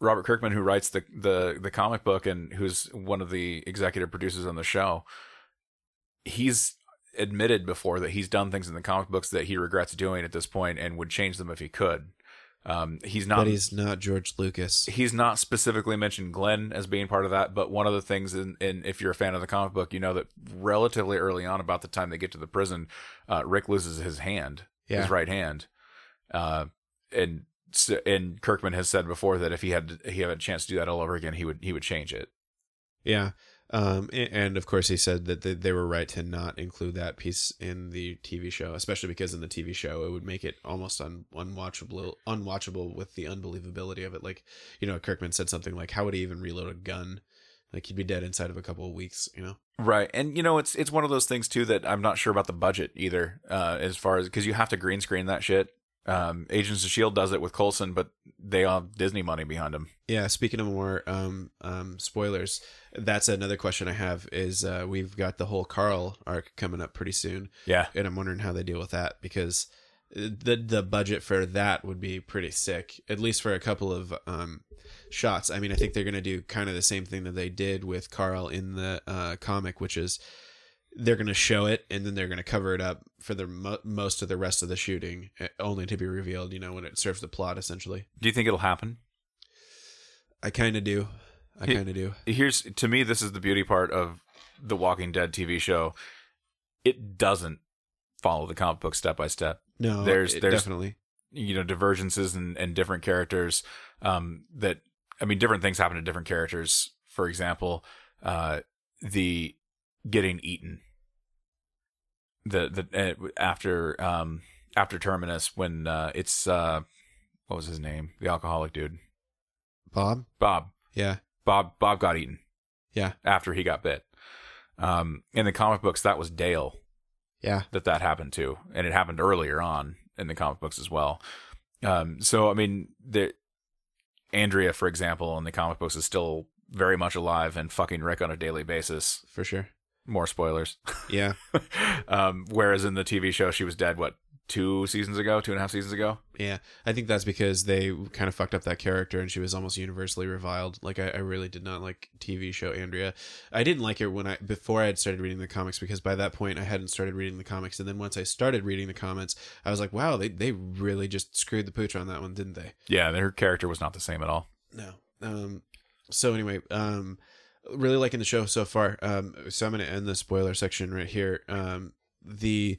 Robert Kirkman, who writes the the the comic book and who's one of the executive producers on the show, he's admitted before that he's done things in the comic books that he regrets doing at this point and would change them if he could. Um, he's not. But he's not George Lucas. He's not specifically mentioned Glenn as being part of that, but one of the things, in, in if you're a fan of the comic book, you know that relatively early on, about the time they get to the prison, uh, Rick loses his hand, Yeah. his right hand, uh, and and Kirkman has said before that if he had he had a chance to do that all over again, he would he would change it. Yeah. Um, and of course, he said that they, they were right to not include that piece in the TV show, especially because in the TV show it would make it almost un, unwatchable, unwatchable with the unbelievability of it. Like, you know, Kirkman said something like, "How would he even reload a gun? Like, he'd be dead inside of a couple of weeks." You know? Right, and you know it's it's one of those things too that I'm not sure about the budget either, uh, as far as because you have to green screen that shit. Um, Agents of Shield does it with Coulson, but they all have Disney money behind them. Yeah. Speaking of more um, um, spoilers, that's another question I have. Is uh, we've got the whole Carl arc coming up pretty soon. Yeah, and I'm wondering how they deal with that because the the budget for that would be pretty sick, at least for a couple of um, shots. I mean, I think they're gonna do kind of the same thing that they did with Carl in the uh, comic, which is they're gonna show it and then they're gonna cover it up for the mo- most of the rest of the shooting, eh, only to be revealed. You know, when it serves the plot, essentially. do you think it'll happen? I kind of do. I kind of do. here's to me this is the beauty part of the walking dead tv show it doesn't follow the comic book step by step No, There's- there's- definitely. you know divergences and, and different characters um that i mean different things happen to different characters for example uh the getting eaten the the uh, after um after terminus when uh it's uh what was his name the alcoholic dude Bob. bob Yeah. bob bob got eaten Yeah. after he got bit. Um, in the comic books, that was Dale Yeah. that that happened to, and it happened earlier on in the comic books as well. Um, so I mean, the Andrea, for example, in the comic books is still very much alive and fucking Rick on a daily basis. For sure. More spoilers. Yeah. (laughs) um, whereas in the TV show, she was dead. What two seasons ago? Two and a half seasons ago? Yeah, I think that's because they kind of fucked up that character, and she was almost universally reviled. Like I, I really did not like TV show Andrea. I didn't like her when I before I had started reading the comics because by that point I hadn't started reading the comics, and then once I started reading the comics, I was like, wow, they they really just screwed the pooch on that one, didn't they? Yeah, her character was not the same at all. No. Um. So anyway, um, really liking the show so far. Um. So I'm gonna end the spoiler section right here. Um. The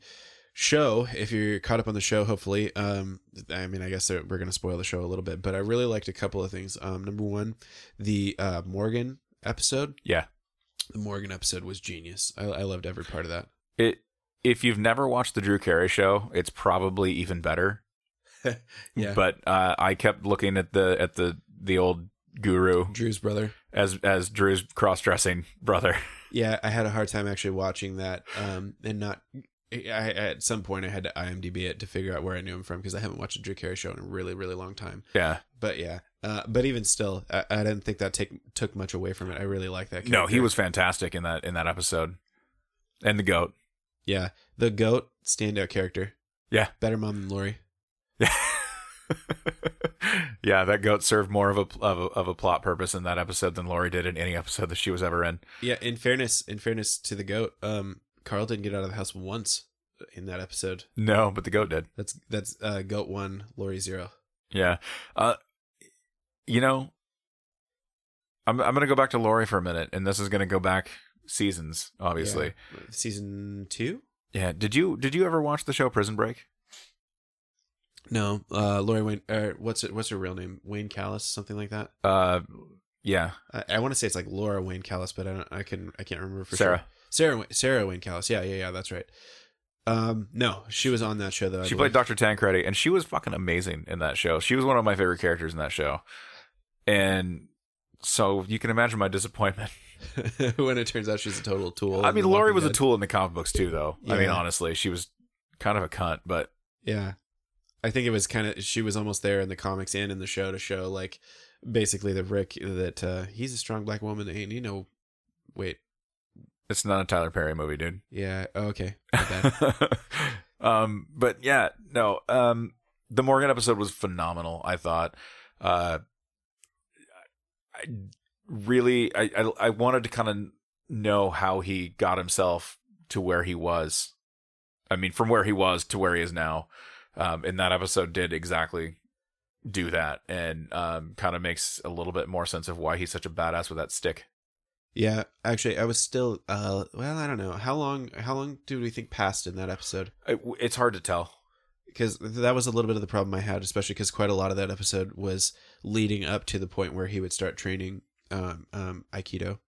show, if you're caught up on the show, hopefully, um, I mean, I guess we're gonna spoil the show a little bit, but I really liked a couple of things. Um. Number one, the uh Morgan episode. Yeah. The Morgan episode was genius. I, I loved every part of that. It. If you've never watched the Drew Carey show, it's probably even better. (laughs) Yeah. But uh, I kept looking at the at the the old guru Drew's brother. As as Drew's cross dressing brother. (laughs) Yeah, I had a hard time actually watching that, um, and not. I, at some point, I had to IMDb it to figure out where I knew him from because I haven't watched a Drew Carey show in a really, really long time. Yeah. But yeah, uh, but even still, I, I didn't think that take took much away from it. I really like that. No, he was fantastic in that in that episode. And the goat. Yeah, the goat standout character. Yeah. better mom than Lori. yeah, (laughs) (laughs) that goat served more of a, of a of a plot purpose in that episode than Lori did in any episode that she was ever in. Yeah, in fairness, in fairness to the goat, um, Carl didn't get out of the house once in that episode. No, but the goat did. That's that's uh, goat one, Lori zero. Yeah. Uh you know, I'm I'm going to go back to Lori for a minute and this is going to go back seasons, obviously. Yeah. season two. Yeah. Did you did you ever watch the show Prison Break? No, uh, Lori Wayne. Uh, what's it? What's her real name? Wayne Callies, something like that. Uh yeah, I, I want to say it's like Laura Wayne Callies, but I don't. I can. I can't remember for Sarah. sure. Sarah. Sarah Wayne Callies. Yeah, yeah, yeah. That's right. Um, no, she was on that show though. I She believe. played Dr. Tancredi, and she was fucking amazing in that show. She was one of my favorite characters in that show. And so you can imagine my disappointment. (laughs) (laughs) when it turns out she's a total tool. I mean, Lori was a tool in the comic books too, though. I mean, honestly, she was kind of a cunt, but Yeah. I think it was kind of she was almost there in the comics and in the show to show like basically the Rick that uh he's a strong black woman and you know wait it's not a Tyler Perry movie, dude. yeah oh, okay (laughs) um, but yeah, no. Um, the Morgan episode was phenomenal. I thought. Uh, I really, I, I, I wanted to kind of know how he got himself to where he was. I mean, from where he was to where he is now. Um, and that episode did exactly do that, and um, kind of makes a little bit more sense of why he's such a badass with that stick. yeah actually I was still uh well I don't know how long how long do we think passed in that episode It, it's hard to tell. because that was a little bit of the problem I had especially because quite a lot of that episode was leading up to the point where he would start training um um aikido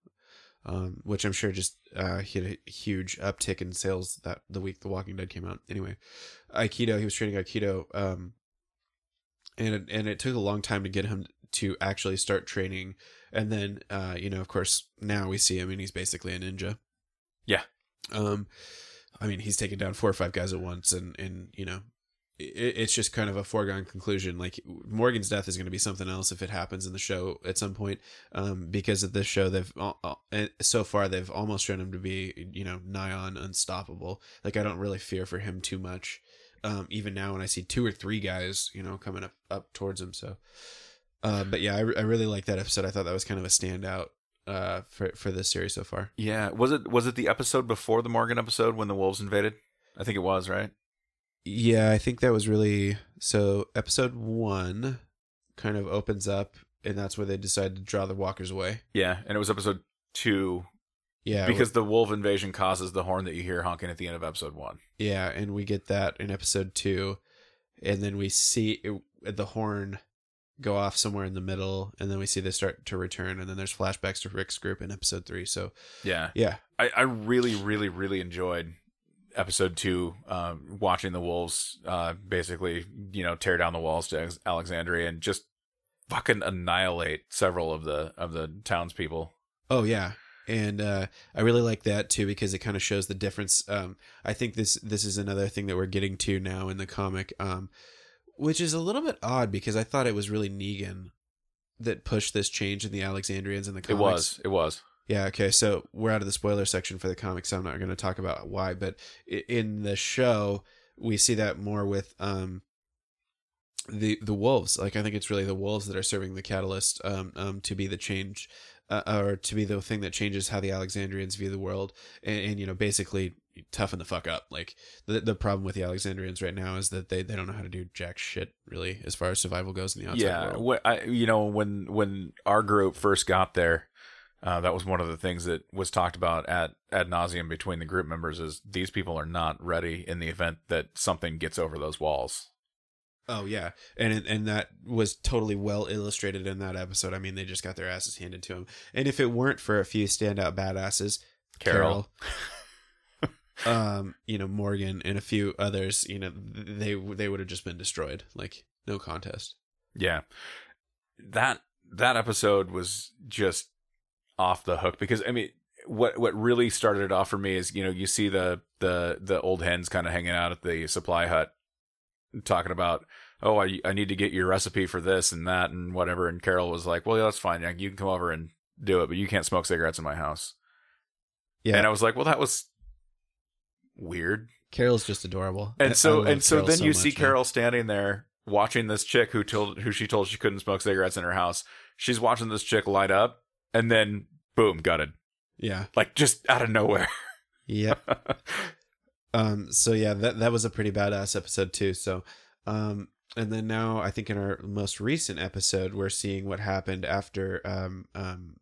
um, which I'm sure just uh, hit a huge uptick in sales that the week The Walking Dead came out. Anyway, Aikido, he was training Aikido, um, and it, and it took a long time to get him to actually start training. And then, uh, you know, of course, now we see him, and he's basically a ninja. Yeah. Um, I mean, he's taking down four or five guys at once, and and you know, it, it's just kind of a foregone conclusion. Like Morgan's death is going to be something else if it happens in the show at some point um, because of this show they've so far they've almost shown him to be you know nigh on unstoppable like i don't really fear for him too much um, even now when i see two or three guys you know coming up up towards him. So uh, but yeah I, I really like that episode. I thought that was kind of a standout uh, for for this series so far. Yeah, was it was it the episode before the Morgan episode when the wolves invaded? I think it was, right? yeah i think that was really so episode one kind of opens up and that's where they decide to draw the walkers away. Yeah, and it was episode two yeah because the wolf invasion causes the horn that you hear honking at the end of episode one. Yeah, and we get that in episode two, and then we see it, the horn go off somewhere in the middle, and then we see they start to return, and then there's flashbacks to Rick's group in episode three. So Yeah, yeah, I, I really, really, really enjoyed episode two, um, watching the wolves uh, basically, you know, tear down the walls to Alexandria and just fucking annihilate several of the of the townspeople. oh yeah, and uh, I really like that too because it kind of shows the difference. Um, I think this this is another thing that we're getting to now in the comic, um, which is a little bit odd because I thought it was really Negan that pushed this change in the Alexandrians in the comics. It was, it was. Yeah, okay. So we're out of the spoiler section for the comics. So I'm not going to talk about why, but in the show, we see that more with um the the wolves. Like I think it's really the wolves that are serving the catalyst um um to be the change uh, or to be the thing that changes how the Alexandrians view the world and, and you know basically toughen the fuck up. Like the the problem with the Alexandrians right now is that they they don't know how to do jack shit really as far as survival goes in the outside yeah, world. wh- you know, when when our group first got there, uh, that was one of the things that was talked about at ad nauseum between the group members. Is these people are not ready in the event that something gets over those walls. Oh yeah, and and that was totally well illustrated in that episode. I mean, they just got their asses handed to them. And if it weren't for a few standout badasses, Carol. Carol, (laughs) um, you know Morgan and a few others, you know they they would have just been destroyed, like no contest. Yeah. That that episode was just off the hook because I mean what what really started it off for me is you know you see the the the old hens kind of hanging out at the supply hut talking about oh I I need to get your recipe for this and that and whatever and Carol was like well yeah that's fine you can come over and do it but you can't smoke cigarettes in my house Yeah, and I was like well that was weird Carol's just adorable. And so and so Carol then you see man. Carol standing there watching this chick who told who she told she couldn't smoke cigarettes in her house. She's watching this chick light up and then boom, gutted. Yeah, Like just out of nowhere. yep. (laughs) Um. So yeah, that that was a pretty badass episode too. So, um, and then now I think in our most recent episode, we're seeing what happened after um um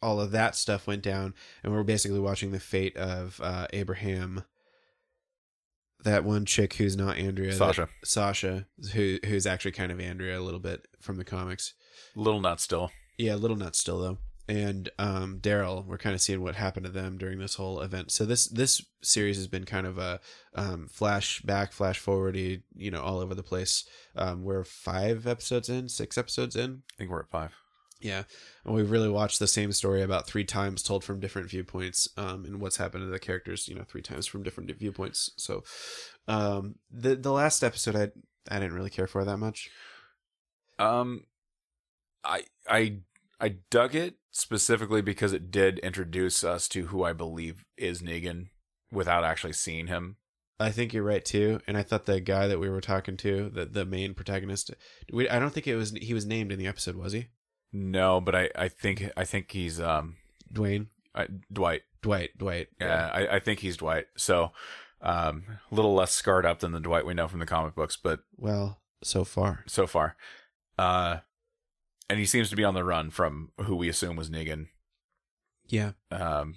all of that stuff went down, and we're basically watching the fate of uh Abraham. That one chick who's not Andrea, that- Sasha. Sasha, who who's actually kind of Andrea a little bit from the comics. Little nut still. Yeah, little nuts still though. And um, Daryl. We're kind of seeing what happened to them during this whole event. So this this series has been kind of a um, flash back, flash forwardy, you know, all over the place. Um, we're five episodes in, six episodes in. I think we're at five. Yeah, and we've really watched the same story about three times, told from different viewpoints, um, and what's happened to the characters, you know, three times from different viewpoints. So, um, the the last episode, I I didn't really care for that much. Um, I I I dug it specifically because it did introduce us to who I believe is Negan without actually seeing him. I think you're right too, and I thought the guy that we were talking to, the the main protagonist, we I don't think it was he was named in the episode, was he? No, but I I think I think he's um Dwayne, I, Dwight. Dwight, Dwight. Yeah, I, I think he's Dwight. So, um, a little less scarred up than the Dwight we know from the comic books, but Well, so far, so far, uh, and he seems to be on the run from who we assume was Negan. yeah, Um,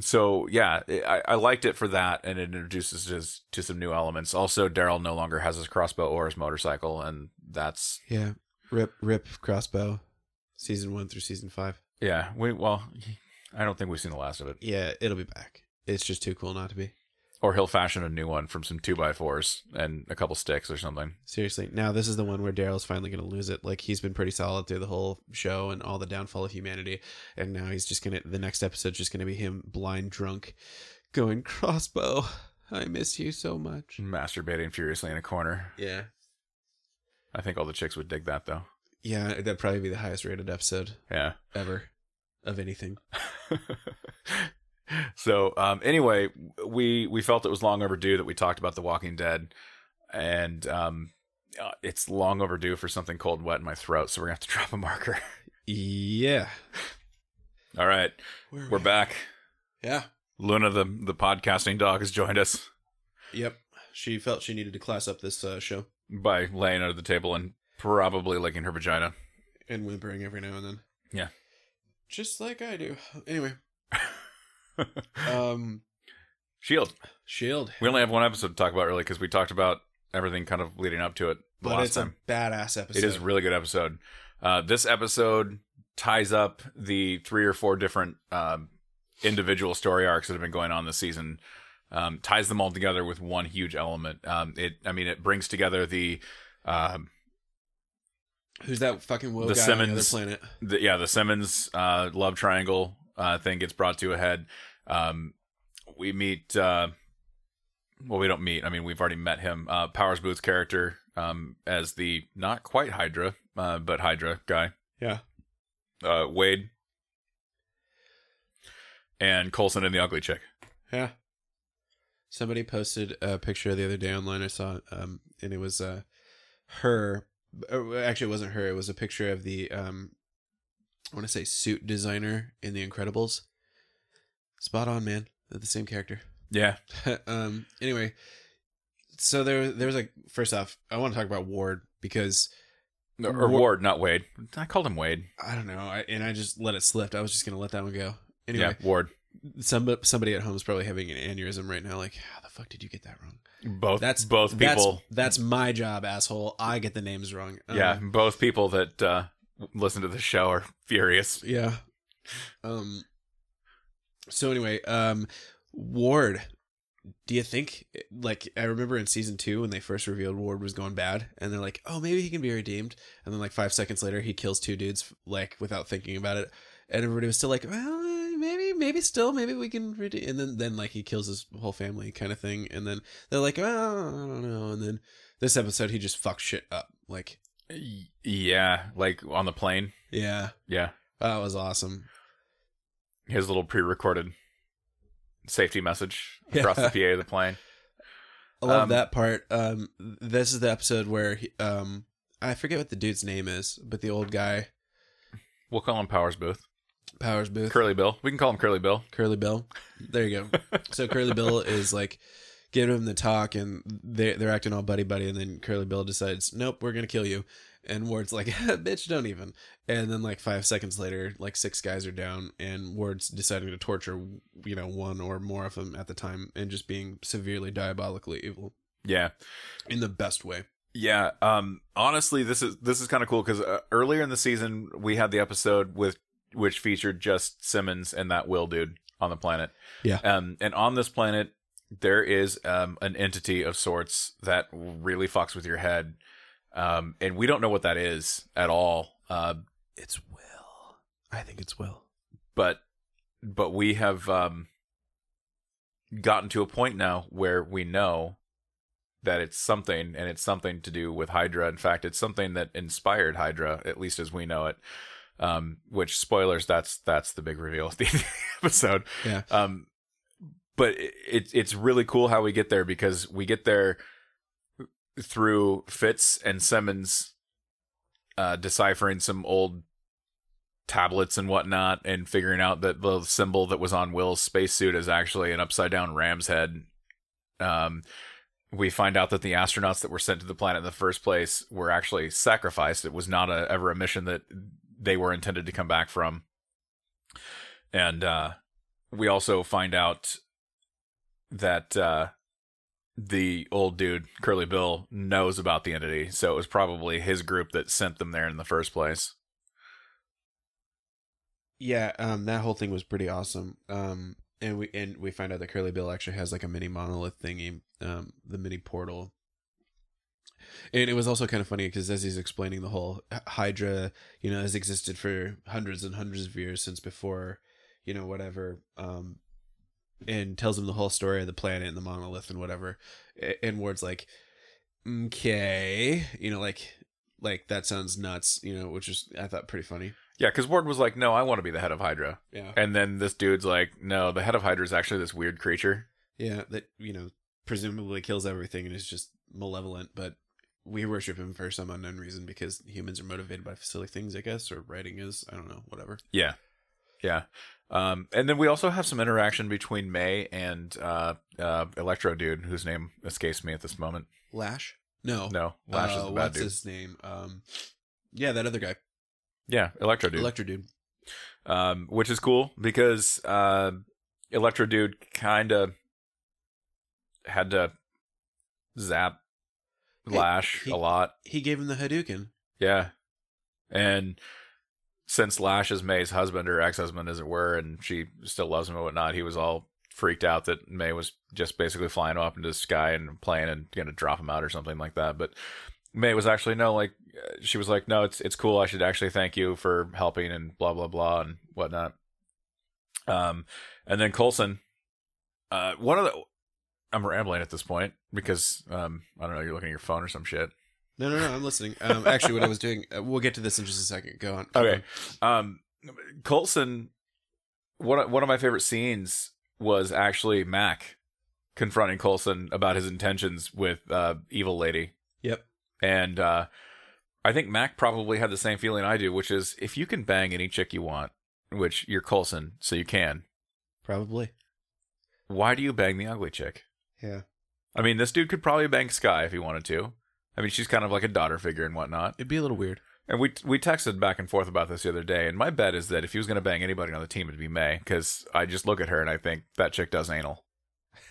so yeah, I, I liked it for that, and it introduces us to some new elements. Also, Daryl no longer has his crossbow or his motorcycle, and that's yeah. Rip, rip, crossbow, season one through season five. yeah. We well, I don't think we've seen the last of it, Yeah, it'll be back. It's just too cool not to be. Or he'll fashion a new one from some two by fours and a couple sticks or something. Seriously, now this is the one where Daryl's finally going to lose it. Like he's been pretty solid through the whole show and all the downfall of humanity, and now he's just gonna. The next episode's just gonna be him blind drunk, going crossbow. I miss you so much. Masturbating furiously in a corner. Yeah, I think all the chicks would dig that though. yeah, that'd probably be the highest rated episode Yeah. ever of anything. (laughs) so um, anyway, we we felt it was long overdue that we talked about The Walking Dead, and um, uh, it's long overdue for something cold, and wet in my throat. So we're gonna have to (laughs) drop a marker. Yeah, All right, we're back. Yeah. Luna, the the podcasting dog, has joined us Yep. She felt she needed to class up this uh, show by laying under the table and probably licking her vagina. and whimpering every now and then. Yeah. Just like I do. Anyway, um, Shield. Shield. We only have one episode to talk about really because we talked about everything kind of leading up to it But last it's time. a badass episode. It is a really good episode. Uh, this episode ties up the three or four different um, individual story arcs that have been going on this season. Um, ties them all together with one huge element. Um, it, I mean, it brings together the, um, Who's that fucking woe The guy Simmons- on the other planet? the yeah, the Simmons uh, love triangle uh, thing gets brought to a head. Um, we meet. Uh, well, we don't meet. I mean, we've already met him. Uh, Powers Boothe's character um, as the not quite Hydra, uh, but Hydra guy. Yeah. uh, Wade and Coulson and the ugly chick. Yeah. Somebody posted a picture the other day online. I saw, um, and it was uh, her. uh, Actually, it wasn't her. It was a picture of the um, I want to say suit designer in The Incredibles. Spot on, man. They're the same character. Yeah, (laughs) um. Anyway, so there, there was like first off, I want to talk about Ward because or Wa- Ward, not Wade. I called him Wade. I don't know, I, and I just let it slip. I was just gonna let that one go. Anyway, Yeah, Ward. somebody somebody at home is probably having an aneurysm right now. Like, how the fuck did you get that wrong? Both. That's both people. That's, that's my job, asshole. I get the names wrong. Um, yeah, both people that uh, listen to the show are furious. yeah. Um. So anyway, um, Ward. Do you think like I remember in season two when they first revealed Ward was going bad, and they're like, oh maybe he can be redeemed, and then like five seconds later he kills two dudes like without thinking about it, and everybody was still like, well maybe maybe still maybe we can redeem, and then then like he kills his whole family kind of thing, and then they're like, oh I don't know, and then this episode he just fucks shit up like Yeah, like on the plane. yeah Yeah, that was awesome his little pre-recorded safety message (laughs) across the PA of the plane. I love Um, that part. Um, this is the episode where he, um, I forget what the dude's name is, but the old guy, We'll call him Powers Boothe. Powers Boothe, Curly Bill. We can call him Curly Bill. Curly Bill. There you go. (laughs) so Curly Bill is like giving him the talk, and they they're acting all buddy buddy, and then Curly Bill decides, nope, we're gonna kill you, and Ward's like, (laughs) bitch, don't even. And then like five seconds later, like six guys are down, and Ward's deciding to torture, you know, one or more of them at the time, and just being severely diabolically evil Yeah. in the best way. Yeah, um honestly this is this is kind of cool cuz uh, earlier in the season we had the episode with which featured just Simmons and that Will dude on the planet. Yeah. Um, and on this planet, there is um, an entity of sorts that really fucks with your head. Um, and we don't know what that is at all. Uh, It's Will. I think it's Will. but but we have um, gotten to a point now where we know that it's something, and it's something to do with Hydra. In fact, it's something that inspired Hydra, at least as we know it. Um, which spoilers? That's that's the big reveal (laughs) of the episode. Yeah. Um, but it, it it's really cool how we get there because we get there through Fitz and Simmons uh, deciphering some old tablets and whatnot and figuring out that the symbol that was on Will's spacesuit is actually an upside down ram's head. Um, we find out that the astronauts that were sent to the planet in the first place were actually sacrificed. It was not a, ever a mission that they were intended to come back from. And uh, we also find out that uh, the old dude, Curly Bill, knows about the entity. So it was probably his group that sent them there in the first place. Yeah, um, that whole thing was pretty awesome. Um, and we and we find out that Curly Bill actually has like a mini monolith thingy, um, the mini portal. And it was also kind of funny because as he's explaining the whole Hydra, you know, has existed for hundreds and hundreds of years since before, you know, whatever. Um, and tells him the whole story of the planet and the monolith and whatever. And Ward's like, okay, you know, like, like that sounds nuts, you know, which is I thought pretty funny. Yeah, because Ward was like, "No, I want to be the head of Hydra," Yeah. and then this dude's like, "No, the head of Hydra is actually this weird creature." Yeah, that you know presumably kills everything and is just malevolent, but we worship him for some unknown reason because humans are motivated by silly things, I guess, or writing is. I don't know, whatever. Yeah, yeah. Um, and then we also have some interaction between May and uh, uh, Electro dude, whose name escapes me at this moment. Lash? No, No, Lash is Uh, the bad what's dude. his name? Um, yeah, that other guy, Yeah, Electro dude. Electro dude. um, which is cool because uh, Electro dude kind of had to zap Lash he- a lot. He gave him the Hadouken. Yeah. And since Lash is May's husband or ex husband, as it were, and she still loves him and whatnot, he was all freaked out that May was just basically flying up into the sky and playing and going to drop him out or something like that. But May was actually, no, like, uh, she was like, no, it's, it's cool. I should actually thank you for helping and blah, blah, blah, and whatnot. Um, and then Coulson, uh, one of the, I'm rambling at this point because, um, I don't know, you're looking at your phone or some shit. No, no, no. I'm listening. Um, actually, what I was doing, uh, we'll get to this in just a second. Go on. Okay. Um, Coulson, one of- one of my favorite scenes was actually Mac confronting Coulson about his intentions with uh, Evil Lady, Yep. and uh, I think Mac probably had the same feeling I do, which is if you can bang any chick you want, which you're Coulson, so you can. Probably. Why do you bang the ugly chick? Yeah. I mean, this dude could probably bang Skye if he wanted to. I mean, she's kind of like a daughter figure and whatnot. It'd be a little weird. And we we texted back and forth about this the other day, and my bet is that if he was going to bang anybody on the team, it'd be May, because I just look at her and I think that chick does anal.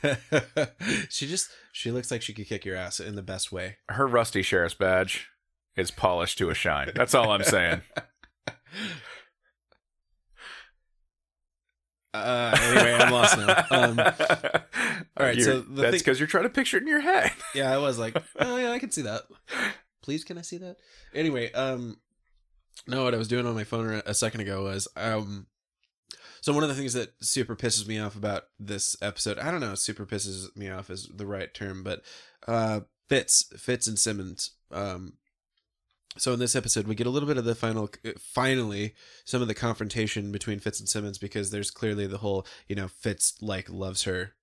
(laughs) she just she looks like she could kick your ass in the best way. Her rusty sheriff's badge is polished to a shine. That's all I'm saying. (laughs) Uh, anyway, I'm lost now. Um, (laughs) all right, so the that's because you're trying to picture it in your head. (laughs) yeah, I was like, oh yeah, I can see that. Please, can I see that? Anyway, um, no, what I was doing on my phone a second ago was um, so one of the things that super pisses me off about this episode, I don't know, super pisses me off is the right term, but uh, Fitz, Fitz and Simmons, um. So in this episode, we get a little bit of the final, finally, some of the confrontation between Fitz and Simmons because there's clearly the whole, you know, Fitz like loves her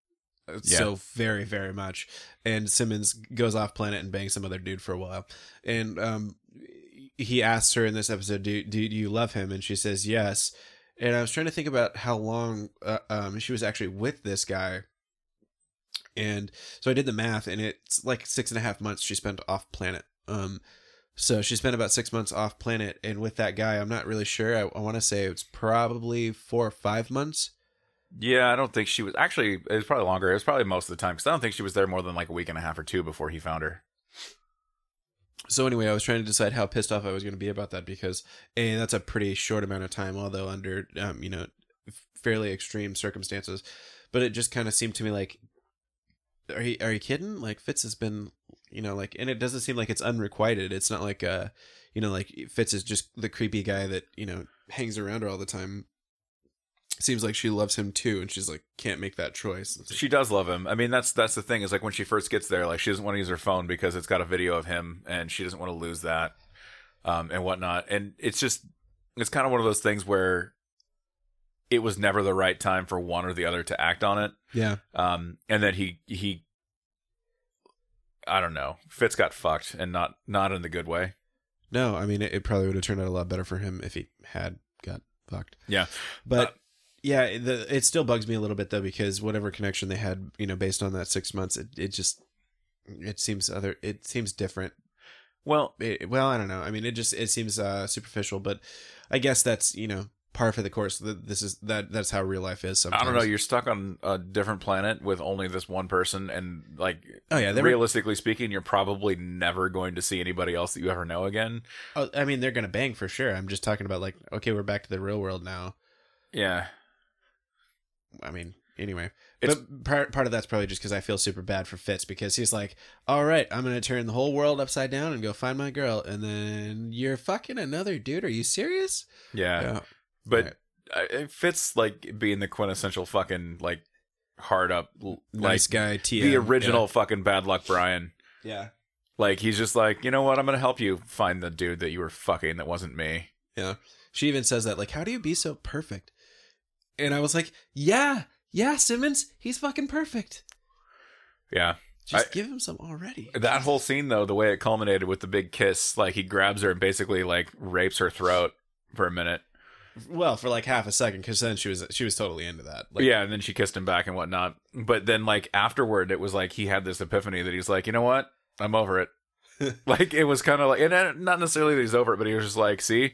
uh, Yeah. so very very much, and Simmons goes off planet and bangs some other dude for a while, and um, he asks her in this episode, "Do do you love him?" And she says yes. And I was trying to think about how long uh, um she was actually with this guy, and so I did the math, and it's like six and a half months she spent off planet. Um, so she spent about six months off planet, and with that guy, I'm not really sure. I, I want to say it's probably four or five months. Yeah, I don't think she was actually. It was probably longer. It was probably most of the time because I don't think she was there more than like a week and a half or two before he found her. So anyway, I was trying to decide how pissed off I was going to be about that because a that's a pretty short amount of time, although under um, you know fairly extreme circumstances. But it just kind of seemed to me like, are you are you kidding? Like Fitz has been, you know, like, and it doesn't seem like it's unrequited. It's not like uh, you know, like Fitz is just the creepy guy that you know hangs around her all the time. Seems like she loves him too, and she's like can't make that choice. Like, She does love him. I mean, that's that's the thing is like when she first gets there, like she doesn't want to use her phone because it's got a video of him, and she doesn't want to lose that, um, and whatnot. And it's just it's kind of one of those things where it was never the right time for one or the other to act on it. yeah, Um, and then he he, I don't know, Fitz got fucked, and not not in the good way. no, I mean it, it probably would have turned out a lot better for him if he had got fucked. Yeah, But Uh, yeah, the, it still bugs me a little bit though because whatever connection they had, you know, based on that six months, it, it just it seems other it seems different. well, It, well, I don't know. I mean, it just it seems uh, superficial, but I guess that's you know par for the course. This is that that's how real life is. Sometimes I don't know. You're stuck on a different planet with only this one person, and like oh yeah, they were, realistically speaking, you're probably never going to see anybody else that you ever know again. oh, I mean, they're gonna bang for sure. I'm just talking about like okay, we're back to the real world now. Yeah. I mean, anyway, It's- but part part of that's probably just because I feel super bad for Fitz because he's like, all right, I'm gonna turn the whole world upside down and go find my girl, and then you're fucking another dude. Are you serious? Yeah. But I it fits like being the quintessential fucking like hard up l- nice guy. TM. the original fucking bad luck Brian. Yeah. Like he's just like, you know what? I'm gonna help you find the dude that you were fucking that wasn't me. yeah, She even says that like, how do you be so perfect? And I was like, yeah, yeah, Simmons, he's fucking perfect. Yeah. Just I- give him some already. That whole scene though, the way it culminated with the big kiss, like he grabs her and basically like rapes her throat for a minute. Well, for like half a second, because then she was she was totally into that. Like, yeah, and then she kissed him back and whatnot. But then like afterward, it was like he had this epiphany that he's like, you know what? I'm over it. (laughs) like it was kind of like, and not necessarily that he's over it, but he was just like, see,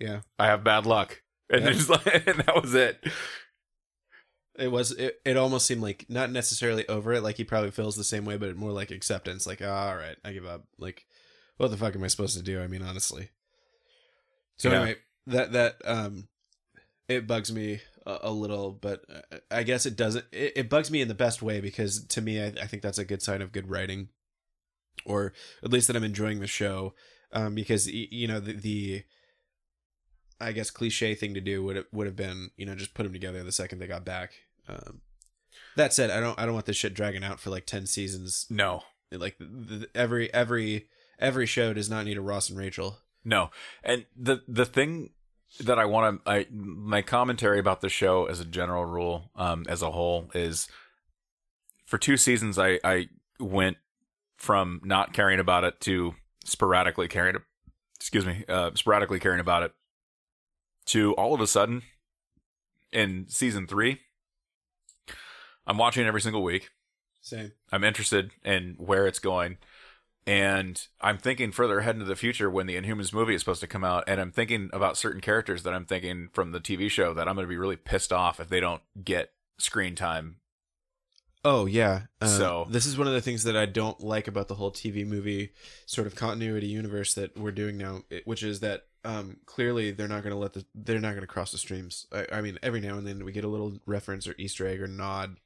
yeah. I have bad luck, and Yeah. then (laughs) like, and that was it. It was. It, it almost seemed like not necessarily over it. Like he probably feels the same way, but more like acceptance. Like, oh, all right, I give up. Like, what the fuck am I supposed to do? I mean, honestly. So Yeah. anyway, that that um, it bugs me a, a little, but uh, I guess it doesn't. It, it bugs me in the best way because to me, I, I think that's a good sign of good writing, or at least that I'm enjoying the show. Um, because you know the, the I guess cliche thing to do would have, would have been you know just put them together the second they got back. Um, that said, I don't I don't want this shit dragging out for like ten seasons. No, Like the, every every every show does not need a Ross and Rachel. no, and the the thing that I want to, I my commentary about the show as a general rule, um, as a whole, is for two seasons I I went from not caring about it to sporadically caring, excuse me, uh, sporadically caring about it, to all of a sudden in season three, I'm watching every single week. Same. I'm interested in where it's going. And I'm thinking further ahead into the future when the Inhumans movie is supposed to come out. And I'm thinking about certain characters that I'm thinking from the TV show that I'm going to be really pissed off if they don't get screen time. Oh yeah. Uh, So- this is one of the things that I don't like about the whole TV movie sort of continuity universe that we're doing now, which is that um, clearly they're not going to let the they're not going to cross the streams. I, I mean, every now and then we get a little reference or Easter egg or nod.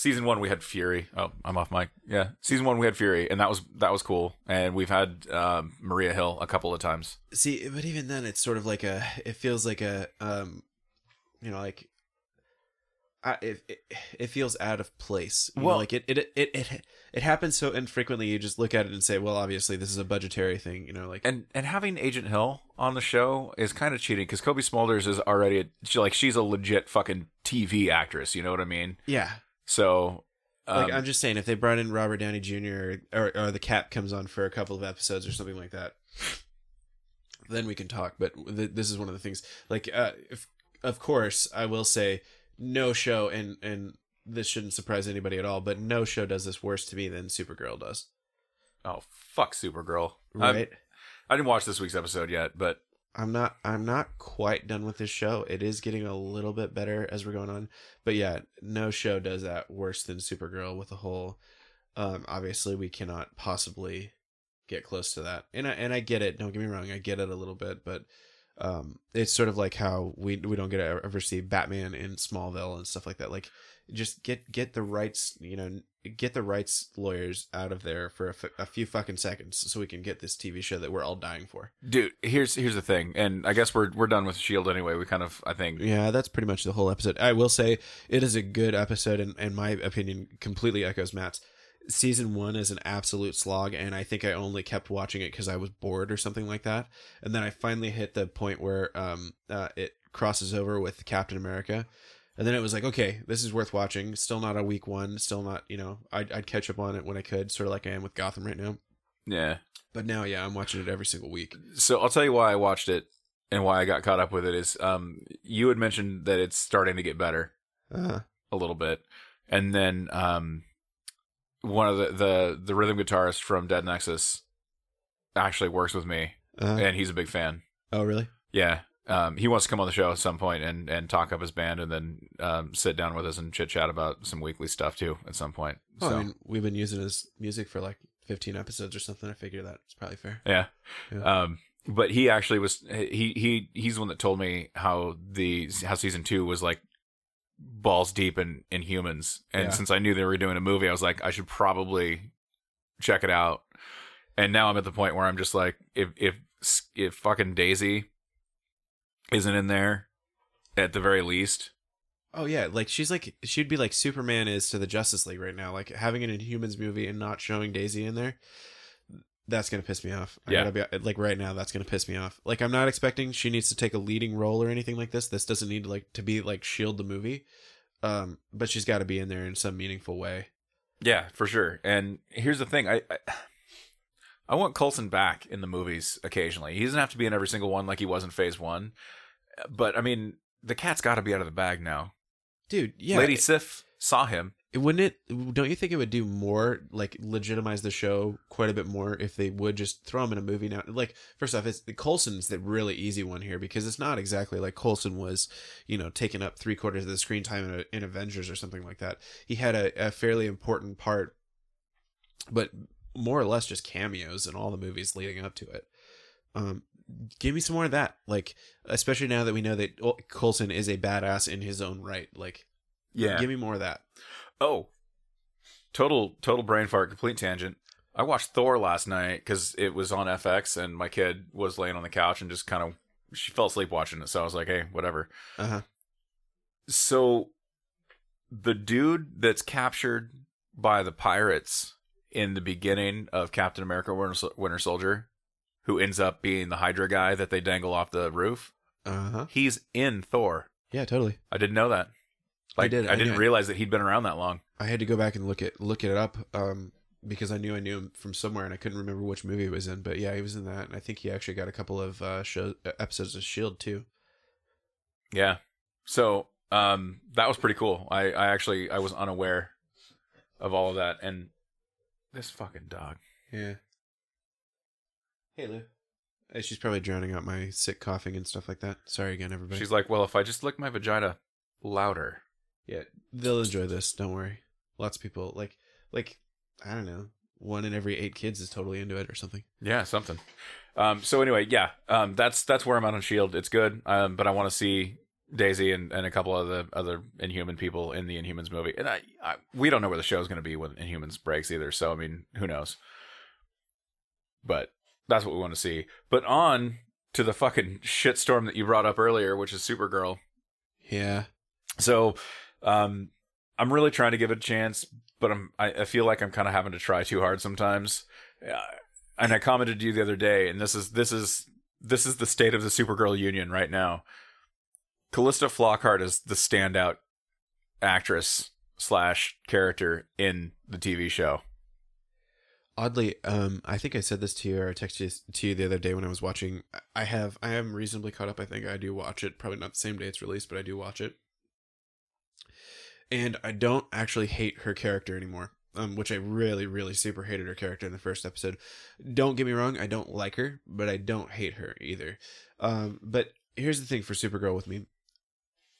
Season one, we had Fury. Oh, I'm off mic. Yeah. Season one, we had Fury. And that was, that was cool. And we've had um, Maria Hill a couple of times. See, but even then, it's sort of like a. It feels like a, um, you know, like. I, it, it it feels out of place. You know, Well- like it, it it it it happens so infrequently. You just look at it and say, "Well, obviously, this is a budgetary thing." You know, like And and having Agent Hill on the show is kind of cheating because Cobie Smulders is already a, she, like she's a legit fucking TV actress. You know what I mean? yeah, So um, like I'm just saying, if they brought in Robert Downey Jr. or or the Cap comes on for a couple of episodes or something like that, then we can talk. But th- this is one of the things. Like, uh, if, of course, I will say no show, and and this shouldn't surprise anybody at all. But no show does this worse to me than Supergirl does. oh fuck Supergirl. I'm- Right. I didn't watch this week's episode yet, but I'm not I'm not quite done with this show. It is getting a little bit better as we're going on. But yeah, no show does that worse than Supergirl with the whole Um, obviously, we cannot possibly get close to that, and I and I get it. Don't get me wrong, I get it a little bit, but um, it's sort of like how we we don't get to ever see Batman in Smallville and stuff like that. Like, just get get the rights, you know, get the rights lawyers out of there for a, f- a few fucking seconds, so we can get this TV show that we're all dying for. Dude, here's here's the thing, and I guess we're we're done with Shield anyway. We kind of I think Yeah, that's pretty much the whole episode. I will say it is a good episode, and, and my opinion completely echoes Matt's. Season one is an absolute slog, and I think I only kept watching it because I was bored or something like that. And then I finally hit the point where um uh, it crosses over with Captain America, and then it was like, okay, this is worth watching. Still not a week one, still not you know I'd, I'd catch up on it when I could, sort of like I am with Gotham right now. yeah. But now, yeah, I'm watching it every single week. So I'll tell you why I watched it and why I got caught up with it is um you had mentioned that it's starting to get better Uh, a little bit, and then um one of the the the rhythm guitarist from Dead Nexus actually works with me, uh, and he's a big fan. oh, really? Yeah. Um, he wants to come on the show at some point and, and talk up his band and then um, sit down with us and chit chat about some weekly stuff too at some point. Oh, so I mean, we've been using his music for like 15 episodes or something. I figure that's probably fair. yeah. Yeah. Um, but he actually was he he he's the one that told me how the how season two was like balls deep in in humans and Yeah. since I knew they were doing a movie I was like I should probably check it out and now I'm at the point where I'm just like if if if fucking Daisy isn't in there at the very least Oh yeah, like she's like she'd be like Superman is to the Justice League right now. Like having an Inhumans movie and not showing Daisy in there, that's gonna piss me off. I Yeah. gotta be like right now. That's gonna piss me off. Like I'm not expecting she needs to take a leading role or anything like this. This doesn't need like to be like Shield the movie, um, but she's got to be in there in some meaningful way. Yeah, for sure. And here's the thing, I, I I want Coulson back in the movies occasionally. He doesn't have to be in every single one like he was in Phase One, but I mean, the cat's got to be out of the bag now. Dude, yeah, Lady Sif saw him. It, wouldn't it? Don't you think it would do more like legitimize the show quite a bit more if they would just throw him in a movie now? Like first off, it's Coulson's the really easy one here because it's not exactly like Coulson was, you know, taking up three quarters of the screen time in, in Avengers or something like that. He had a, a fairly important part, but more or less just cameos in all the movies leading up to it. Um, give me some more of that, like especially now that we know that Coulson is a badass in his own right. Like, yeah, give me more of that. Oh, total total brain fart, complete tangent. I watched Thor last night because it was on FX, and my kid was laying on the couch and just kind of she fell asleep watching it. So I was like, hey, whatever. Uh huh. So the dude that's captured by the pirates in the beginning of Captain America Winter, Winter Soldier, who ends up being the Hydra guy that they dangle off the roof, Uh huh. he's in Thor. Yeah, totally. I didn't know that. Like, I, did, I didn't knew- realize that he'd been around that long. I had to go back and look it look it up um, because I knew I knew him from somewhere and I couldn't remember which movie it was in. But yeah, he was in that, and I think he actually got a couple of uh, show episodes of Shield too. Yeah. So um, that was pretty cool. I, I actually I was unaware of all of that, and this fucking dog. Yeah. Hey Lou. She's probably drowning out my sick coughing and stuff like that. Sorry again, everybody. She's like, well, if I just lick my vagina louder. Yeah, they'll enjoy this. Don't worry. Lots of people like like I don't know. One in every eight kids is totally into it or something. Yeah, something. Um, so anyway, yeah, um, that's that's where I'm at on Shield. It's good, um, but I want to see Daisy and, and a couple of the other Inhuman people in the Inhumans movie. And I, I we don't know where the show's going to be when Inhumans breaks either. So I mean, who knows? But that's what we want to see. But on to the fucking shitstorm that you brought up earlier, which is Supergirl. Yeah. So, um, I'm really trying to give it a chance, but I'm I, I feel like I'm kind of having to try too hard sometimes. Uh, and I commented to you the other day, and this is this is this is the state of the Supergirl union right now. Calista Flockhart is the standout actress slash character in the TV show. Oddly, um, I think I said this to you or I texted this to you the other day when I was watching. I have, I am reasonably caught up. I think I do watch it. Probably not the same day it's released, but I do watch it. And I don't actually hate her character anymore. Um, which I really, really super hated her character in the first episode. Don't get me wrong, I don't like her, but I don't hate her either. Um, but here's the thing for Supergirl with me.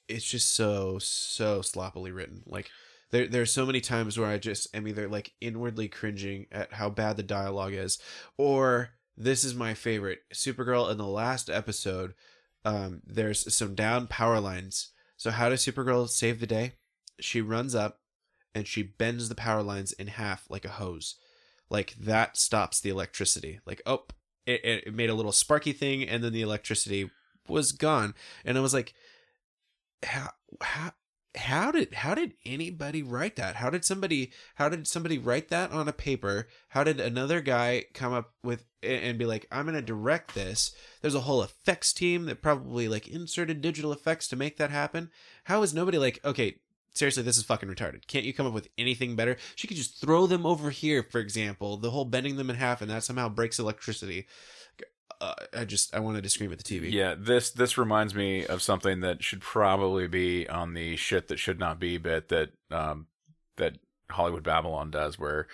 It's just so, so sloppily written. Like There, there are so many times where I just am either like inwardly cringing at how bad the dialogue is, or this is my favorite Supergirl in the last episode. Um, there's some down power lines. So how does Supergirl save the day? She runs up and she bends the power lines in half like a hose. Like that stops the electricity. Like oh, it, it made a little sparky thing, and then the electricity was gone. And I was like, how how how did how did anybody write that? How did somebody how did somebody write that on a paper? How did another guy come up with and be like i'm going to direct this. There's a whole effects team that probably like inserted digital effects to make that happen. How is nobody like okay seriously this is fucking retarded. Can't you come up with anything better? She could just throw them over here for example. The whole bending them in half and that somehow breaks electricity uh, I just I wanted to scream at the TV. Yeah, this this reminds me of something that should probably be on the shit that should not be bit that um that Hollywood Babylon does where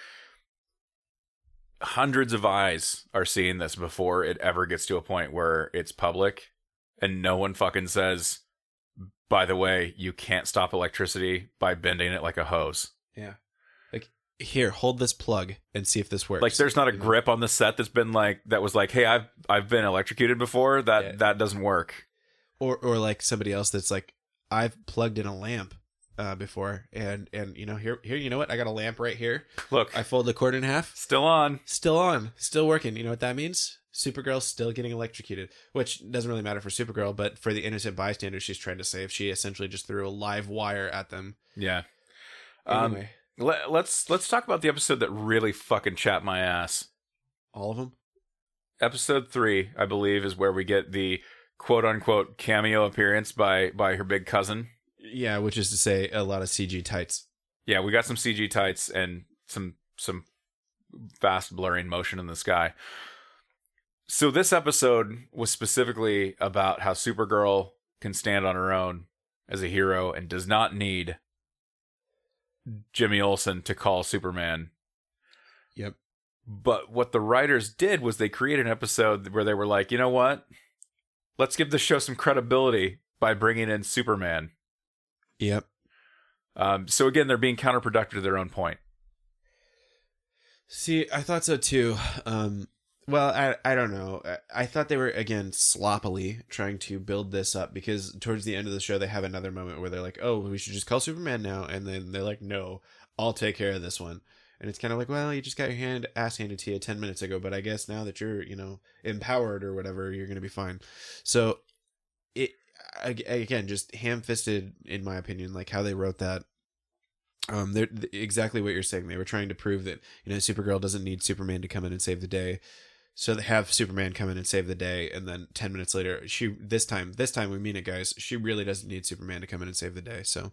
hundreds of eyes are seeing this before it ever gets to a point where it's public and no one fucking says by the way, you can't stop electricity by bending it like a hose. Yeah. Here, hold this plug and see if this works. Like there's not a grip on the set that's been like that was like, "Hey, I've I've been electrocuted before. That Yeah. that doesn't work." or or like somebody else that's like I've plugged in a lamp uh, before and and you know here here you know what I got a lamp right here. Look, I fold the cord in half, still on. still on, still working. You know what that means? Supergirl still getting electrocuted, which doesn't really matter for Supergirl, but for the innocent bystanders she's trying to save, she essentially just threw a live wire at them. Yeah. Um, Anyway, Let, let's let's talk about the episode that really fucking chapped my ass. all of them. Episode three, I believe, is where we get the quote unquote cameo appearance by by her big cousin. Yeah, which is to say, a lot of CG tights. Yeah, we got some CG tights and some some fast blurring motion in the sky. So this episode was specifically about how Supergirl can stand on her own as a hero and does not need Jimmy Olsen to call Superman Yep. But what the writers did was they created an episode where they were like, you know what? Let's give the show some credibility by bringing in Superman. Yep. Um, so again, they're being counterproductive to their own point. See, I thought so too. Um, well, I I don't know. I, thought they were again sloppily trying to build this up because towards the end of the show they have another moment where they're like, "Oh, we should just call Superman now," and then they're like, "No, I'll take care of this one." And it's kind of like, well, you just got your hand ass handed to you ten minutes ago, but I guess now that you're you know empowered or whatever, you're gonna be fine. So, it again just ham fisted in my opinion, like how they wrote that um they're th- exactly what you're saying they were trying to prove that you know supergirl doesn't need superman to come in and save the day so they have superman come in and save the day and then 10 minutes later she this time this time we mean it guys. She really doesn't need superman to come in and save the day. So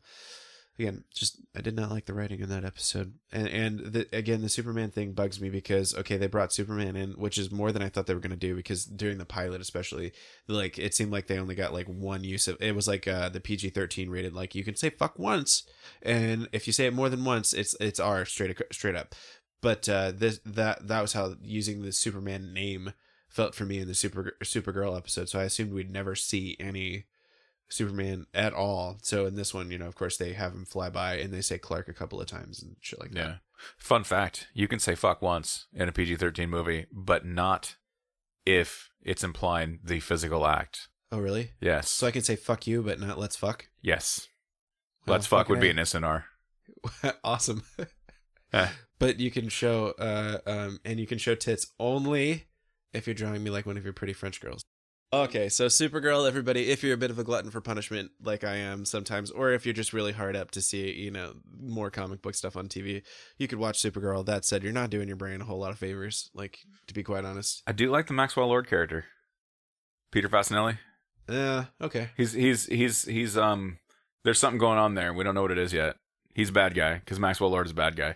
again just i did not like the writing in that episode. And and the, again the superman thing bugs me because okay they brought superman in which is more than i thought they were going to do because during the pilot especially like it seemed like they only got like one use of it was like uh the pg-13 rated like you can say fuck once and if you say it more than once it's it's r straight straight up but uh this that that was how using the superman name felt for me in the super supergirl episode so i assumed we'd never see any superman at all so in this one you know of course they have him fly by and they say clark a couple of times and shit like that Yeah. Fun fact: you can say "fuck" once in a PG-13 movie, but not if it's implying the physical act. oh really Yes. so i can say fuck you but not let's fuck yes. Let's fuck would be an SNR. (laughs) awesome (laughs) But you can show uh um and you can show tits only if you're drawing me like one of your pretty french girls okay so supergirl everybody if you're a bit of a glutton for punishment like i am sometimes or if you're just really hard up to see you know more comic book stuff on tv you could watch supergirl that said you're not doing your brain a whole lot of favors like to be quite honest I do like the Maxwell Lord character, Peter Facinelli. yeah okay He's he's he's he's um. There's something going on there. We don't know what it is yet. He's a bad guy because Maxwell Lord is a bad guy.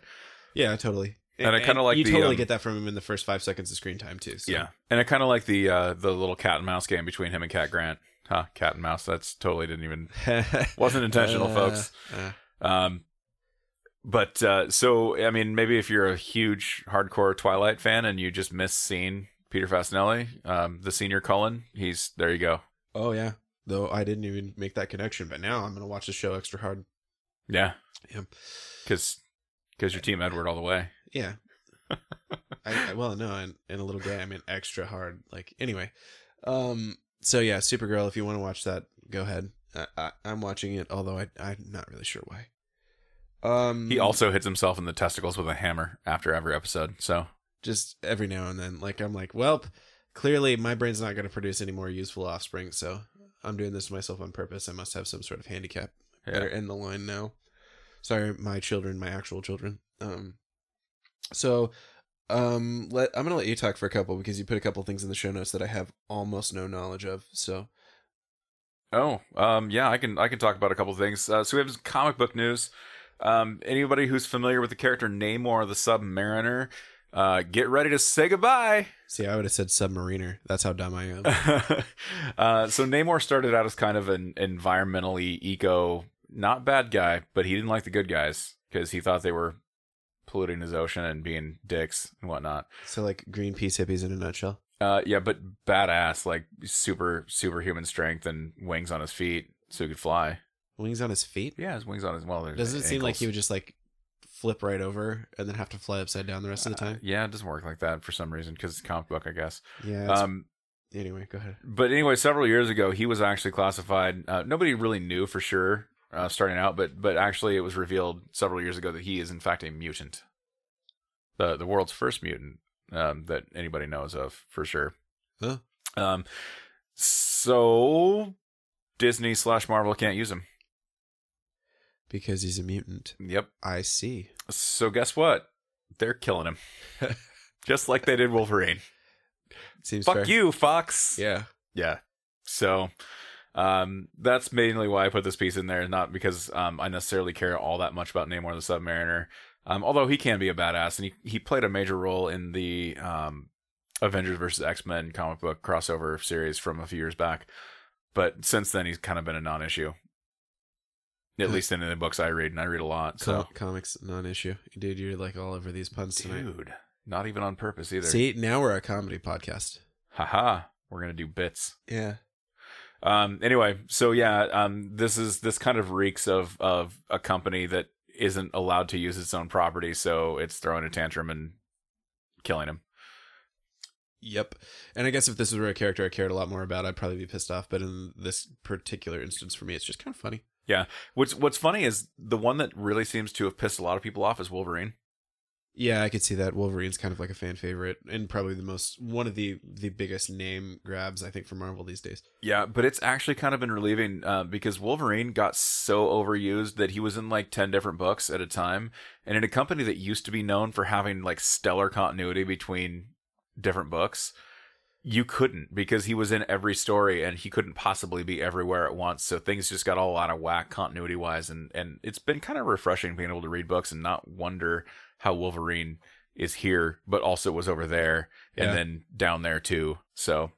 Yeah totally And I kinda like you the, totally um, get that from him in the first five seconds of screen time too so. Yeah, and I kind of like the uh the little cat and mouse game between him and Cat Grant. Huh? Cat and mouse. That's totally didn't even (laughs) wasn't intentional, Uh, folks. uh. Um, but uh, so I mean, maybe if you're a huge hardcore Twilight fan and you just miss seeing Peter Facinelli, um, the senior Cullen, he's there. You go. Oh yeah. Though I didn't even make that connection, but now I'm gonna watch the show extra hard. Yeah. Yeah. Because because your team Edward all the way. Yeah. (laughs) I, I well no, and, and a little gay. I mean extra hard. Like anyway. Um. So yeah, Supergirl. If you want to watch that, go ahead. I, I, I'm watching it, although I I'm not really sure why. Um. He also hits himself in the testicles with a hammer after every episode. So just every now and then, like I'm like, well, clearly my brain's not going to produce any more useful offspring, so I'm doing this to myself on purpose. I must have some sort of handicap. yeah. Better end the line now. Sorry, my children, my actual children. Um. So, um, let I'm gonna let you talk for a couple because you put a couple things in the show notes that I have almost no knowledge of. So Oh, um, yeah, I can I can talk about a couple things. Uh, so we have some comic book news. Um, anybody who's familiar with the character Namor the Submariner, uh, get ready to say goodbye. see, I would have said submariner. That's how dumb I am. (laughs) uh, so Namor started out as kind of an environmentally eco, not bad guy, but he didn't like the good guys because he thought they were polluting his ocean and being dicks and whatnot. so like Greenpeace hippies in a nutshell. Uh, yeah, but badass, like super superhuman strength and wings on his feet so he could fly. Wings on his feet. Yeah, his wings on his well. Doesn't it seem like he would just like flip right over and then have to fly upside down the rest of the Uh, time? yeah, it doesn't work like that for some reason because it's a comic book, I guess. Yeah. it's- Um, anyway, go ahead. but anyway, several years ago, he was actually classified. Uh, nobody really knew for sure uh, starting out, but but actually, it was revealed several years ago that he is in fact a mutant, the the world's first mutant um, that anybody knows of for sure. Huh? Um, so Disney slash Marvel can't use him. Because he's a mutant. Yep. I see. So guess what? They're killing him, (laughs) just like they did Wolverine. Seems Fuck fair. you, Fox. Yeah. Yeah. So um, that's mainly why I put this piece in there, not because um, I necessarily care all that much about Namor the Submariner. Um, although he can be a badass, and he, he played a major role in the um, Avengers versus X Men comic book crossover series from a few years back. But since then, he's kind of been a non issue. At least in the books I read, and I read a lot. So, Com- comics non-issue, dude. You're like all over these puns tonight. dude, not even on purpose either. See, now we're a comedy podcast. Haha, we're gonna do bits. Yeah. Um. Anyway, so yeah, um, this is this kind of reeks of of a company that isn't allowed to use its own property, so it's throwing a tantrum and killing him. Yep. And I guess if this were a character I cared a lot more about, I'd probably be pissed off. But in this particular instance, for me, it's just kind of funny. Yeah. What's What's funny is the one that really seems to have pissed a lot of people off is Wolverine. Yeah, I could see that. Wolverine's kind of like a fan favorite, and probably the most one of the the biggest name grabs I think for Marvel these days. Yeah, but it's actually kind of been relieving uh, because Wolverine got so overused that he was in like 10 different books at a time. And in a company that used to be known for having like stellar continuity between different books, you couldn't because he was in every story and he couldn't possibly be everywhere at once. So things just got all out of whack continuity wise. And, and it's been kind of refreshing being able to read books and not wonder how Wolverine is here, but also was over there and Yeah. then down there too. So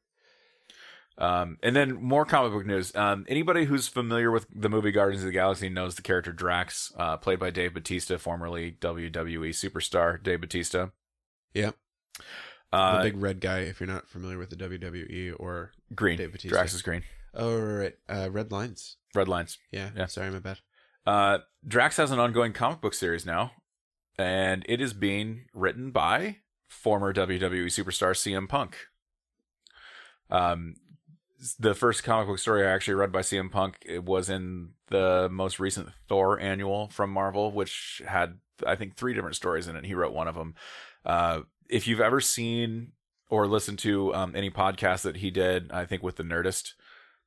um, and then more comic book news. Um, anybody who's familiar with the movie Guardians of the Galaxy knows the character Drax, uh, played by Dave Batista, formerly WWE superstar Dave Batista. Yep. Uh, the big red guy. If you're not familiar with the WWE or green. Dave Batista. Drax is green. oh right, uh, red lines. Red lines. Yeah. Yeah. Sorry, my bad. Uh, Drax has an ongoing comic book series now, and it is being written by former WWE superstar CM Punk. Um, the first comic book story I actually read by CM Punk it was in the most recent Thor annual from Marvel, which had I think three different stories in it. He wrote one of them. Uh, if you've ever seen or listened to um, any podcast that he did, I think with the Nerdist,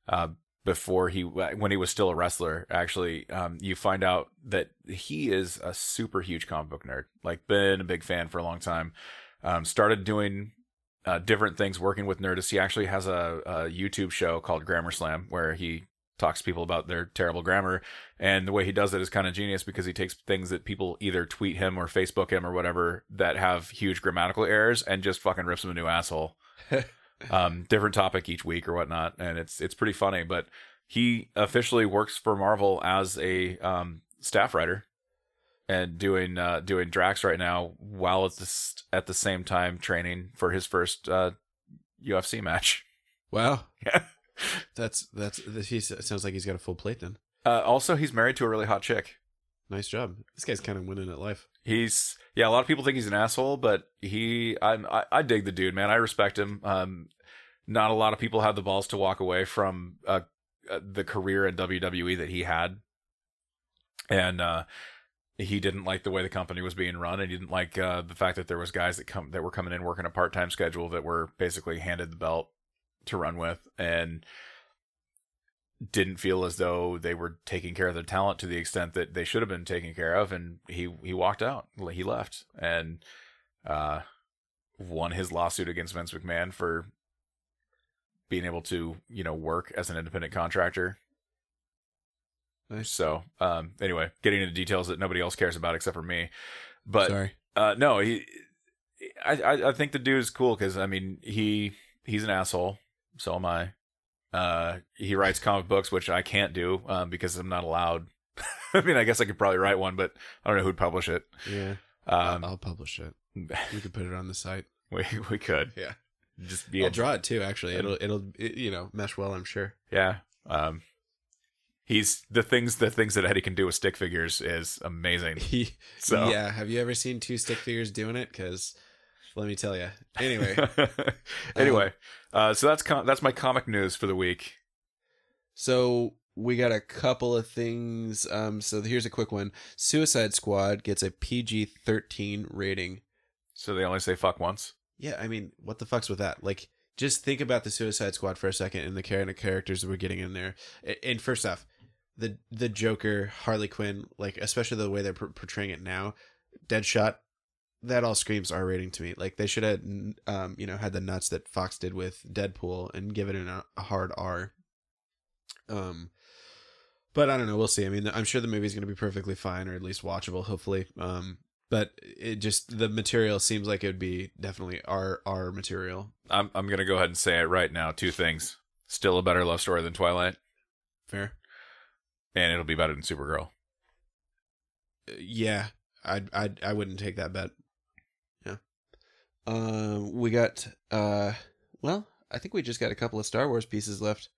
uh, before he when he was still a wrestler actually um, you find out that he is a super huge comic book nerd like been a big fan for a long time. Um, started doing uh, different things working with nerdist. He actually has a, a youtube show called grammar slam where he talks to people about their terrible grammar. And the way he does it is kind of genius because he takes things that people either tweet him or facebook him or whatever that have huge grammatical errors and just fucking rips him a new asshole (laughs) um, different topic each week or whatnot, and it's it's pretty funny. But he officially works for Marvel as a um, staff writer and doing uh, doing Drax right now, while at the at the same time training for his first uh, UFC match. Wow. (laughs) Yeah. That's that's he sounds like he's got a full plate then. Uh, also, he's married to a really hot chick. nice job. This guy's kind of winning at life. He's yeah. A lot of people think he's an asshole, but he I'm, I I dig the dude, man. I respect him. Um, not a lot of people have the balls to walk away from uh, uh the career in WWE that he had, and uh, he didn't like the way the company was being run, and he didn't like uh, the fact that there was guys that come that were coming in working a part time schedule that were basically handed the belt to run with, and didn't feel as though they were taking care of their talent to the extent that they should have been taken care of and he he walked out. He left and uh won his lawsuit against Vince McMahon for being able to you know work as an independent contractor. Nice. so um anyway getting into details that nobody else cares about except for me. But Sorry. uh no he I I, I think the dude is cool because I mean he he's an asshole. So am I uh, he writes comic books, which I can't do um, because I'm not allowed. (laughs) I mean, I guess I could probably write one, but I don't know who'd publish it. Yeah. Um, I'll publish it. (laughs) We could put it on the site. we we could Yeah. just be I'll a, draw it too. Actually, it'll it'll it, you know mesh well. I'm sure. yeah. Um, he's the things the things that Eddie can do with stick figures is amazing. (laughs) He, So yeah. Have you ever seen two stick figures doing it? Because let me tell you. (laughs) Anyway, anyway, uh, so that's com- that's my comic news for the week. so we got a couple of things. Um, so here's a quick one. Suicide Squad gets a PG-13 rating. So they only say fuck once. Yeah, I mean, what the fuck's with that? Like, just think about the Suicide Squad for a second and the kind of characters that we're getting in there. And first off, the the Joker, Harley Quinn, like especially the way they're portraying it now, Deadshot, that all screams R rating to me. Like they should have, um, you know, had the nuts that Fox did with Deadpool and give it an, a hard R. Um, but I don't know. We'll see. I mean, I'm sure the movie's going to be perfectly fine or at least watchable. Hopefully. Um, but it just the material seems like it would be definitely our our material. I'm I'm gonna go ahead and say it right now. Two things: still a better love story than Twilight, Fair. and it'll be better than Supergirl. Uh, yeah, I I I wouldn't take that bet. Um, we got uh, well, I think we just got a couple of Star Wars pieces left.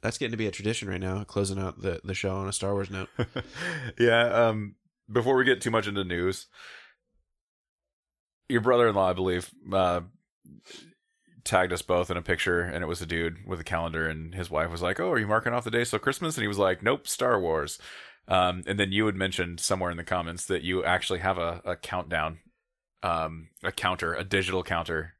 That's getting to be a tradition right now, closing out the the show on a Star Wars note. (laughs) yeah. Um. Before we get too much into news, your brother-in-law, I believe, uh, tagged us both in a picture, and it was a dude with a calendar, and his wife was like, "Oh, are you marking off the day so Christmas?" And he was like, "Nope, Star Wars." Um, and then you had mentioned somewhere in the comments that you actually have a, a countdown, um, a counter, a digital counter.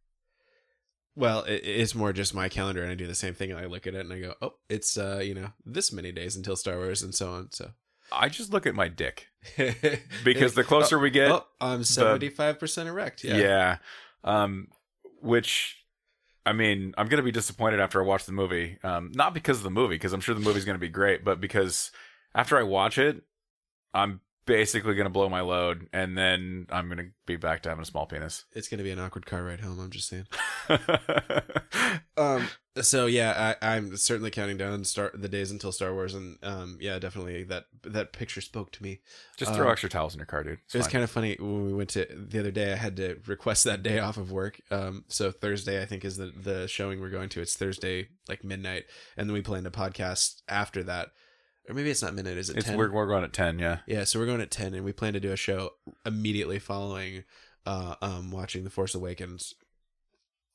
Well, it, it's more just my calendar, and I do the same thing. And I look at it and I go, "Oh, it's uh, you know, this many days until Star Wars, and so on." So I just look at my dick (laughs) because the closer we get, oh, I'm seventy five percent erect. Yeah. Yeah. Um, which, I mean, I'm going to be disappointed after I watch the movie. Um, not because of the movie, because I'm sure the movie's going to be great, but because after I watch it, I'm basically going to blow my load and then I'm going to be back to having a small penis. (laughs) it's gonna be an awkward car ride home. I'm just saying. (laughs) Um. So yeah, I, I'm certainly counting down start the days until Star Wars, and um. Yeah, definitely that that picture spoke to me. just throw Um, extra towels in your car, dude. It's it was fine. kind of funny when we went to the other day. I had to request that day off of work. Um. So Thursday, I think, is the the showing we're going to. It's Thursday, like midnight, and then we plan a podcast after that, or maybe it's not midnight. Is it it's 10? we're, we're going at 10, yeah. Yeah, so we're going at ten, and we plan to do a show immediately following, uh, um, watching The Force Awakens,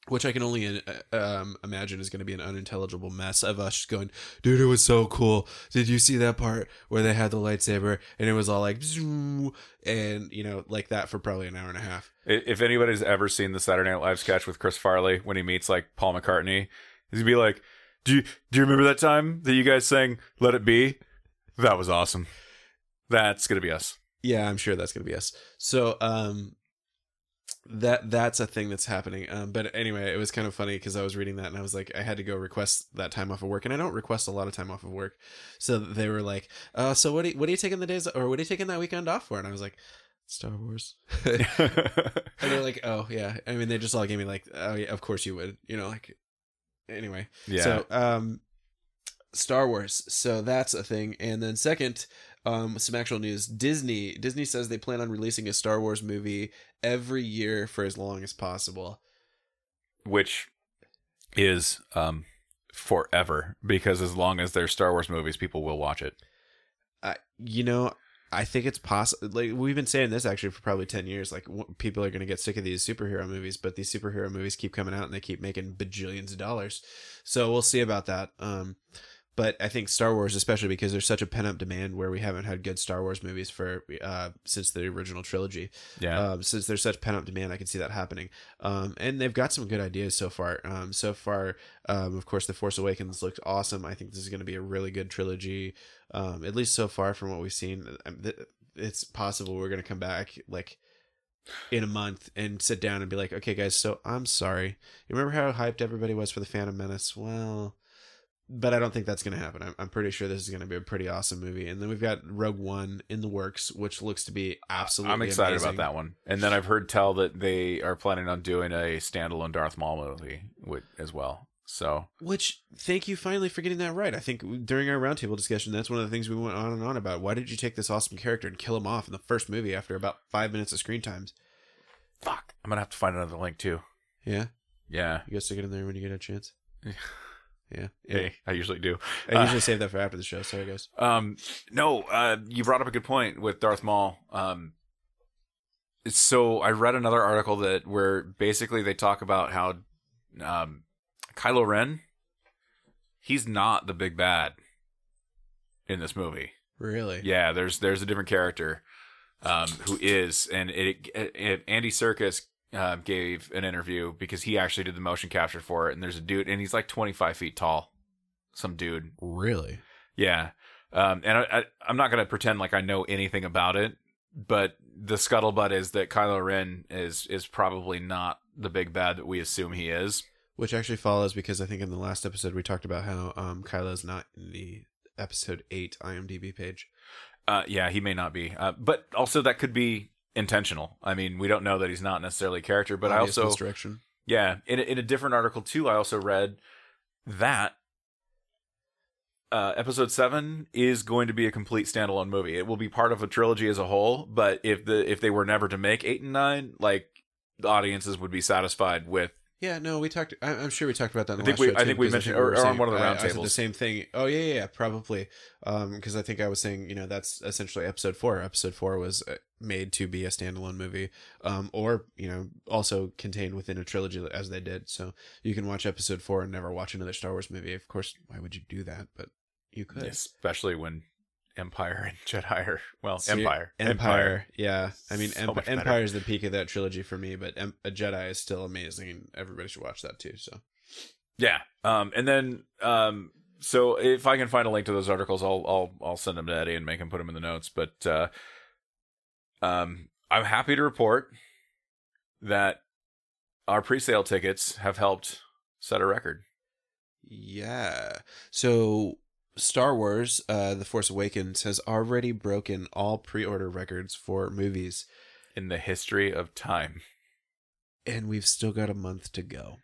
which I can only uh, um imagine is going to be an unintelligible mess of us just going, dude, it was so cool. Did you see that part where they had the lightsaber and it was all like, zoom, and you know, like that for probably an hour and a half. If anybody's ever seen the Saturday Night Live sketch with Chris Farley when he meets like Paul McCartney, he's gonna be like, "Do you do you remember that time that you guys sang Let It Be? That was awesome." That's gonna be us. Yeah, I'm sure that's gonna be us. So, um, that that's a thing that's happening. Um, but anyway, it was kind of funny because I was reading that and I was like, I had to go request that time off of work, and I don't request a lot of time off of work. So they were like, uh, so what? Are you, what are you taking the days, or what are you taking that weekend off for? And I was like, Star Wars. (laughs) (laughs) and they're like, oh yeah. I mean, they just all gave me like, oh yeah, of course you would. You know, like anyway. yeah. So, um, Star Wars. So that's a thing. And then second, um, some actual news. Disney. Disney says they plan on releasing a Star Wars movie every year for as long as possible. Which is um forever because as long as there's Star Wars movies, people will watch it. Uh, you know, I think it's possible. Like we've been saying this actually for probably ten years. Like w- people are going to get sick of these superhero movies, but these superhero movies keep coming out and they keep making bajillions of dollars. So we'll see about that. Um, but I think Star Wars, especially because there's such a pent up demand where we haven't had good Star Wars movies for uh, since the original trilogy. Yeah. Um, since there's such pent up demand, I can see that happening. Um, and they've got some good ideas so far. Um, so far, um, of course, The Force Awakens looked awesome. I think this is going to be a really good trilogy. Um, at least so far from what we've seen, Um, it's possible we're going to come back like in a month and sit down and be like, okay, guys, so I'm sorry. You remember how hyped everybody was for the Phantom Menace? Well, but I don't think that's going to happen. I'm, I'm pretty sure this is going to be a pretty awesome movie. And then we've got Rogue One in the works, which looks to be absolutely. I'm excited amazing. about that one. And then I've heard tell that they are planning on doing a standalone Darth Maul movie with, as well. So Which, thank you finally for getting that right. I think during our roundtable discussion, that's one of the things we went on and on about. Why did you take this awesome character and kill him off in the first movie after about five minutes of screen times? fuck, I'm gonna have to find another link too. Yeah, Yeah, you guys stick it in there when you get a chance. (laughs) Yeah. Yeah, yeah. hey, I usually do. I usually save that for after the show. Sorry, guys. Um, no, uh, you brought up a good point with Darth Maul. Um, so I read another article that where basically they talk about how, um, Kylo Ren, he's not the big bad in this movie. Really? Yeah, there's there's a different character, um, who is, and it, it, it Andy Serkis uh, gave an interview because he actually did the motion capture for it, and there's a dude, and he's like 25 feet tall, some dude, Really? yeah. Um, and I, I, I'm not going to pretend like I know anything about it, but the scuttlebutt is that Kylo Ren is is probably not the big bad that we assume he is. Which actually follows because I think in the last episode we talked about how um Kylo's not in the episode eight IMDb page. Uh, yeah, he may not be, uh, but also that could be intentional. I mean, we don't know that he's not necessarily a character, but Obvious I also misdirection. Yeah, in a, in a different article too, I also read that uh, episode seven is going to be a complete standalone movie. It will be part of a trilogy as a whole, but if the if they were never to make eight and nine, like the audiences would be satisfied with. Yeah, no, we talked. I- I'm sure we talked about that. In the I think last we- I think we mentioned- or- or on one of the I- round I said tables. The same thing. Oh yeah, yeah, yeah probably. Um, because I think I was saying, you know, that's essentially episode four. Episode four was uh, made to be a standalone movie, um, or you know, also contained within a trilogy as they did. So you can watch episode four and never watch another Star Wars movie. Of course, why would you do that? But you could. Especially when Empire and (laughs) Jedi are well, So Empire, Empire, yeah. I mean, So Emp- Empire is the peak of that trilogy for me, but em- a Jedi is still amazing, and everybody should watch that too. So Yeah. Um, and then um, so if I can find a link to those articles, I'll I'll I'll send them to Eddie and make him put them in the notes. But uh, um, I'm happy to report that our pre-sale tickets have helped set a record. yeah. So Star Wars: uh, The Force Awakens has already broken all pre-order records for movies, in the history of time. and we've still got a month to go.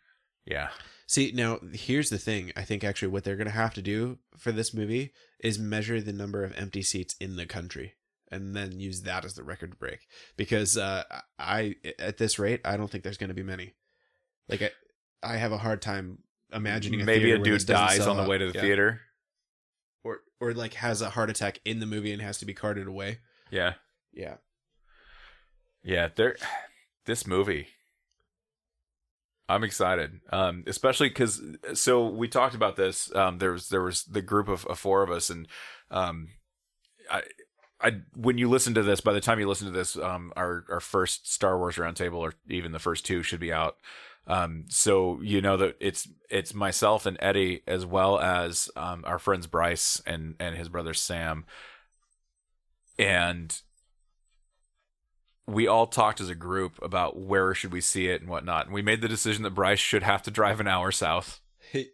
Yeah. See, now here's the thing. I think actually what they're going to have to do for this movie is measure the number of empty seats in the country and then use that as the record break. Because uh, I, at this rate, I don't think there's going to be many. Like, I, I have a hard time imagining a Maybe a dude dies on the way to the Yeah. theater. Or or like has a heart attack in the movie and has to be carted away. Yeah. Yeah, Yeah, there. This movie, I'm excited, um, especially because so we talked about this. Um, there was there was the group of, of four of us, and um, I, I when you listen to this, by the time you listen to this, um, our our first Star Wars roundtable, or even the first two, should be out. Um, so you know that it's it's myself and Eddie as well as um, our friends Bryce and and his brother Sam, and we all talked as a group about where should we see it and whatnot. And we made the decision that Bryce should have to drive an hour south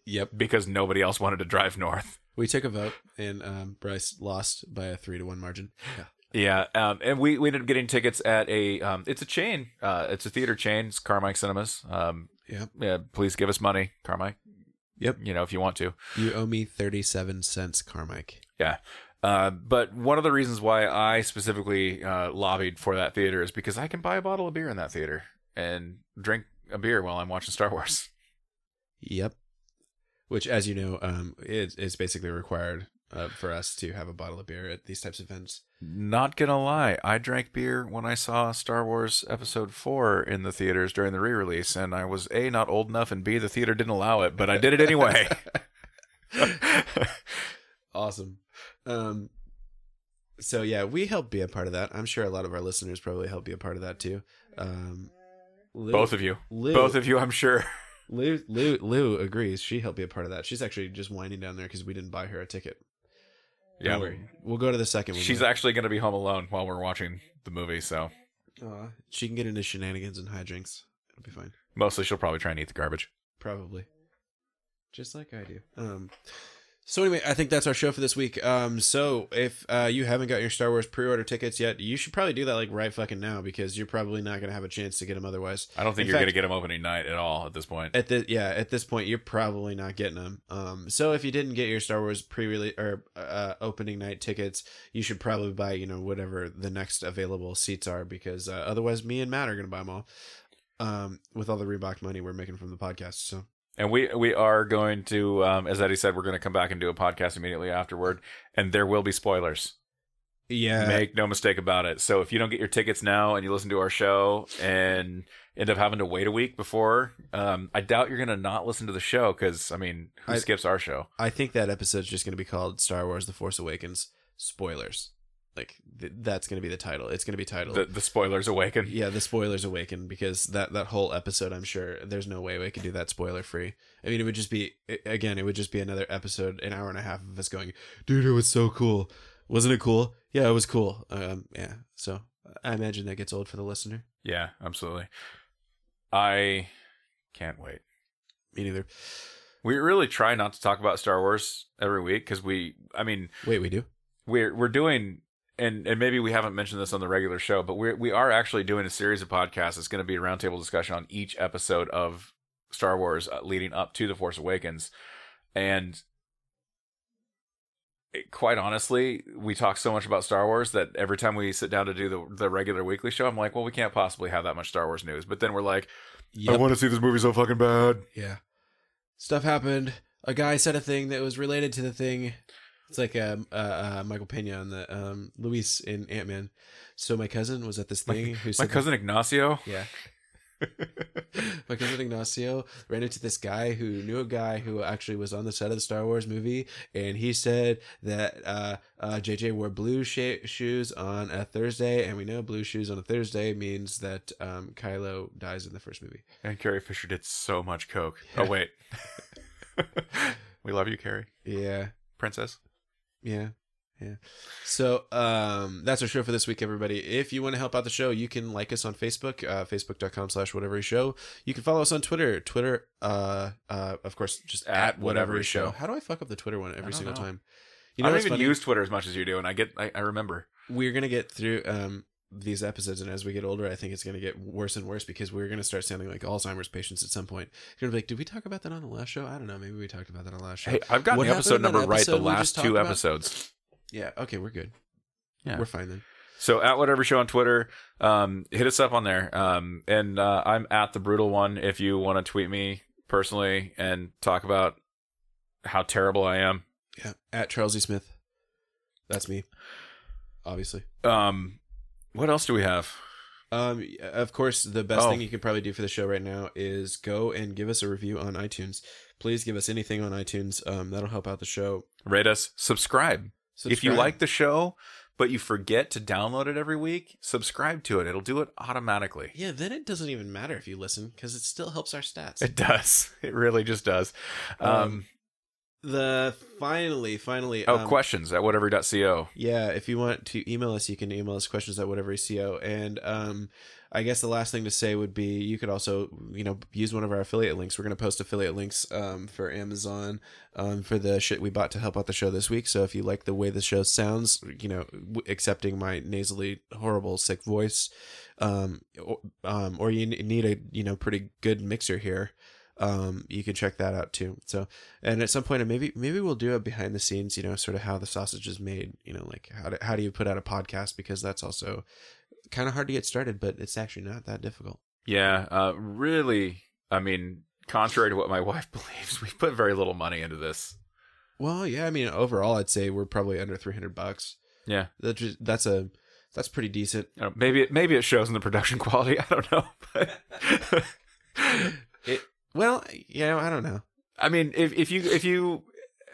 yep. because nobody else wanted to drive north. We took a vote and um, Bryce lost by a three to one margin. Yeah. Yeah, um, and we, we ended up getting tickets at a um, it's a chain, uh, it's a theater chain. It's Carmike Cinemas. Um, Yep. yeah, please give us money, Carmike. Yep. You know if you want to. You owe me thirty seven cents, Carmike. Yeah. Uh, but one of the reasons why I specifically uh, lobbied for that theater is because I can buy a bottle of beer in that theater and drink a beer while I'm watching Star Wars. Yep. Which, as you know, um, is is basically required uh, for us to have a bottle of beer at these types of events. Not gonna lie, I drank beer when I saw Star Wars Episode 4 in the theaters during the re release, and I was A, not old enough, and B, the theater didn't allow it, but I did it anyway. (laughs) (laughs) awesome. Um, so yeah, we help be a part of that. I'm sure a lot of our listeners probably help be a part of that too. Um, Lou, Both of you. Lou, Both of you, I'm sure. (laughs) Lou, Lou, Lou agrees. She helped be a part of that. She's actually just whining down there because we didn't buy her a ticket. Don't Yeah. worry. We'll go to the second one. She's actually going to be home alone while we're watching the movie, so Aw, she can get into shenanigans and hijinks. It'll be fine. mostly she'll probably try and eat the garbage. Probably. Just like I do. Um so anyway, I think that's our show for this week. Um so if uh you haven't got your Star Wars pre-order tickets yet, you should probably do that like right fucking now because you're probably not going to have a chance to get them otherwise. I don't think In you're fact- going to get them opening night at all at this point. At the yeah, at this point you're probably not getting them. Um so if you didn't get your Star Wars pre-release or uh opening night tickets, you should probably buy, you know, whatever the next available seats are because uh, otherwise me and Matt are going to buy them all. Um with all the Reebok money we're making from the podcast. So And we we are going to, um, as Eddie said, we're going to come back and do a podcast immediately afterward, and there will be spoilers. yeah. Make no mistake about it. So if you don't get your tickets now and you listen to our show and end up having to wait a week before, um, I doubt you're going to not listen to the show because I mean, who I- skips our show? I think that episode's just going to be called Star Wars: The Force Awakens spoilers. Like th- that's going to be the title. It's going to be titled. The the spoilers awaken. yeah, the spoilers awaken because that that whole episode, I'm sure there's no way we could do that spoiler free. I mean, it would just be i- again, it would just be another episode, an hour and a half of us going, "Dude, it was so cool, wasn't it cool? Yeah, it was cool." Um, yeah. So I imagine that gets old for the listener. Yeah, absolutely. I can't wait. Me neither. We really try not to talk about Star Wars every week because we, I mean, Wait, we do. we're we're doing and and maybe we haven't mentioned this on the regular show, but we we are actually doing a series of podcasts. It's going to be a roundtable discussion on each episode of Star Wars uh, leading up to the Force Awakens, and it- quite honestly, we talk so much about Star Wars that every time we sit down to do the the regular weekly show, I'm like, well, we can't possibly have that much Star Wars news. But then we're like, Yep. I want to see this movie so fucking bad. Yeah. Stuff happened. A guy said a thing that was related to the thing. It's like um, uh, uh, Michael Pena and the um, Luis in Ant Man. So my cousin was at this thing. who My said cousin Ignacio. yeah. (laughs) my cousin Ignacio ran into this guy who knew a guy who actually was on the set of the Star Wars movie, and he said that uh, uh, JJ wore blue sh- shoes on a Thursday, and we know blue shoes on a Thursday means that um, Kylo dies in the first movie. And Carrie Fisher did so much coke. Yeah. Oh wait, (laughs) (laughs) we love you, Carrie, Yeah. princess. Yeah. Yeah. So um that's our show for this week, everybody. If you want to help out the show, you can like us on Facebook, uh facebook.com slash whatever show. You can follow us on Twitter. Twitter, uh uh of course, just At at, whatever Whatever show. Show. How do I fuck up the Twitter one every single know. time? You know I don't even funny? use Twitter as much as you do, and I get I, I remember. we're gonna get through um these episodes and as we get older i think it's going to get worse and worse because we're going to start sounding like alzheimer's patients at some point you're going to be like did we talk about that on the last show i don't know maybe we talked about that on the last show Hey, I've gotten What the episode number right the last two about? episodes. yeah okay we're good Yeah. we're fine then So at whatever show on Twitter, um, hit us up on there. Um, and uh, I'm at the brutal one if you want to tweet me personally and talk about how terrible I am. Yeah, at Charles E. Smith. That's me, obviously. Um, what else do we have? Um, of course, the best Oh. thing you can probably do for the show right now is go and give us a review on iTunes. Please give us anything on iTunes. Um, that'll help out the show. Rate us, subscribe. If you Subscribe. like the show, but you forget to download it every week, subscribe to it. It'll do it automatically. yeah, then it doesn't even matter if you listen because it still helps our stats. It does. (laughs) It really just does. Um, Um, the finally, finally. oh, um, questions at whatever.co. Yeah, if you want to email us, you can email us questions at whatever.co. And um, I guess the last thing to say would be you could also, you know, use one of our affiliate links. We're going to post affiliate links um, for Amazon um, for the shit we bought to help out the show this week. So if you like the way the show sounds, you know, w- accepting my nasally, horrible, sick voice, um, or, um, or you need a, you know, pretty good mixer here. Um, you can check that out too. So, and at some point, maybe maybe we'll do a behind the scenes, you know, sort of how the sausage is made. You know, like how do, how do you put out a podcast because that's also kind of hard to get started, but it's actually not that difficult. Yeah, uh, really. I mean, contrary to what my (laughs) wife believes, we put very little money into this. Well, yeah, I mean, overall, I'd say we're probably under three hundred bucks. Yeah, That's just, that's a that's pretty decent. I maybe it, maybe it shows in the production (laughs) quality. I don't know. But (laughs) It well, yeah, I don't know. I mean, if if you if you,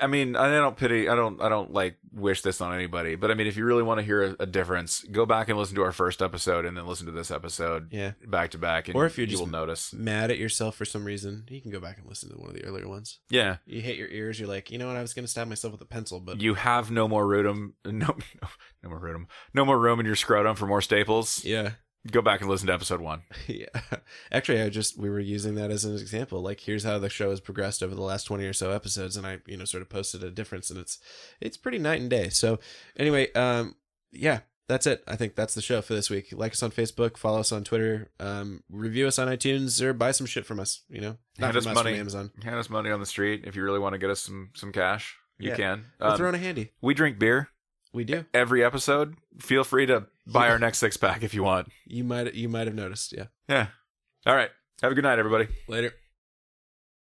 I mean, I don't pity, I don't, I don't like wish this on anybody. But I mean, if you really want to hear a, a difference, go back and listen to our first episode, and then listen to this episode Yeah, back to back, and Or if you're you just- will notice. mad at yourself for some reason, you can go back and listen to one of the earlier ones. Yeah, You hit your ears. You're like, you know what? I was gonna stab myself with a pencil, but you have no more room, (laughs) no, no, no more room, no more room in your scrotum for more staples. yeah, Go back and listen to episode one. (laughs) yeah. Actually, I just we were using that as an example. Like, here's how the show has progressed over the last twenty or so episodes, and I, you know, sort of posted a difference, and it's it's pretty night and day. So, anyway, um, yeah, that's it. I think that's the show for this week. Like us on Facebook, follow us on Twitter, um, review us on iTunes, or buy some shit from us. You know, Hand from us us, money. Amazon. Hand us money on the street if you really want to get us some some cash. You Yeah. can. We'll Um, throw in a handy. we drink beer We do. every episode. Feel free to buy our next six pack if you want. You might you might have noticed. Yeah. Yeah. All right. Have a good night, everybody. Later.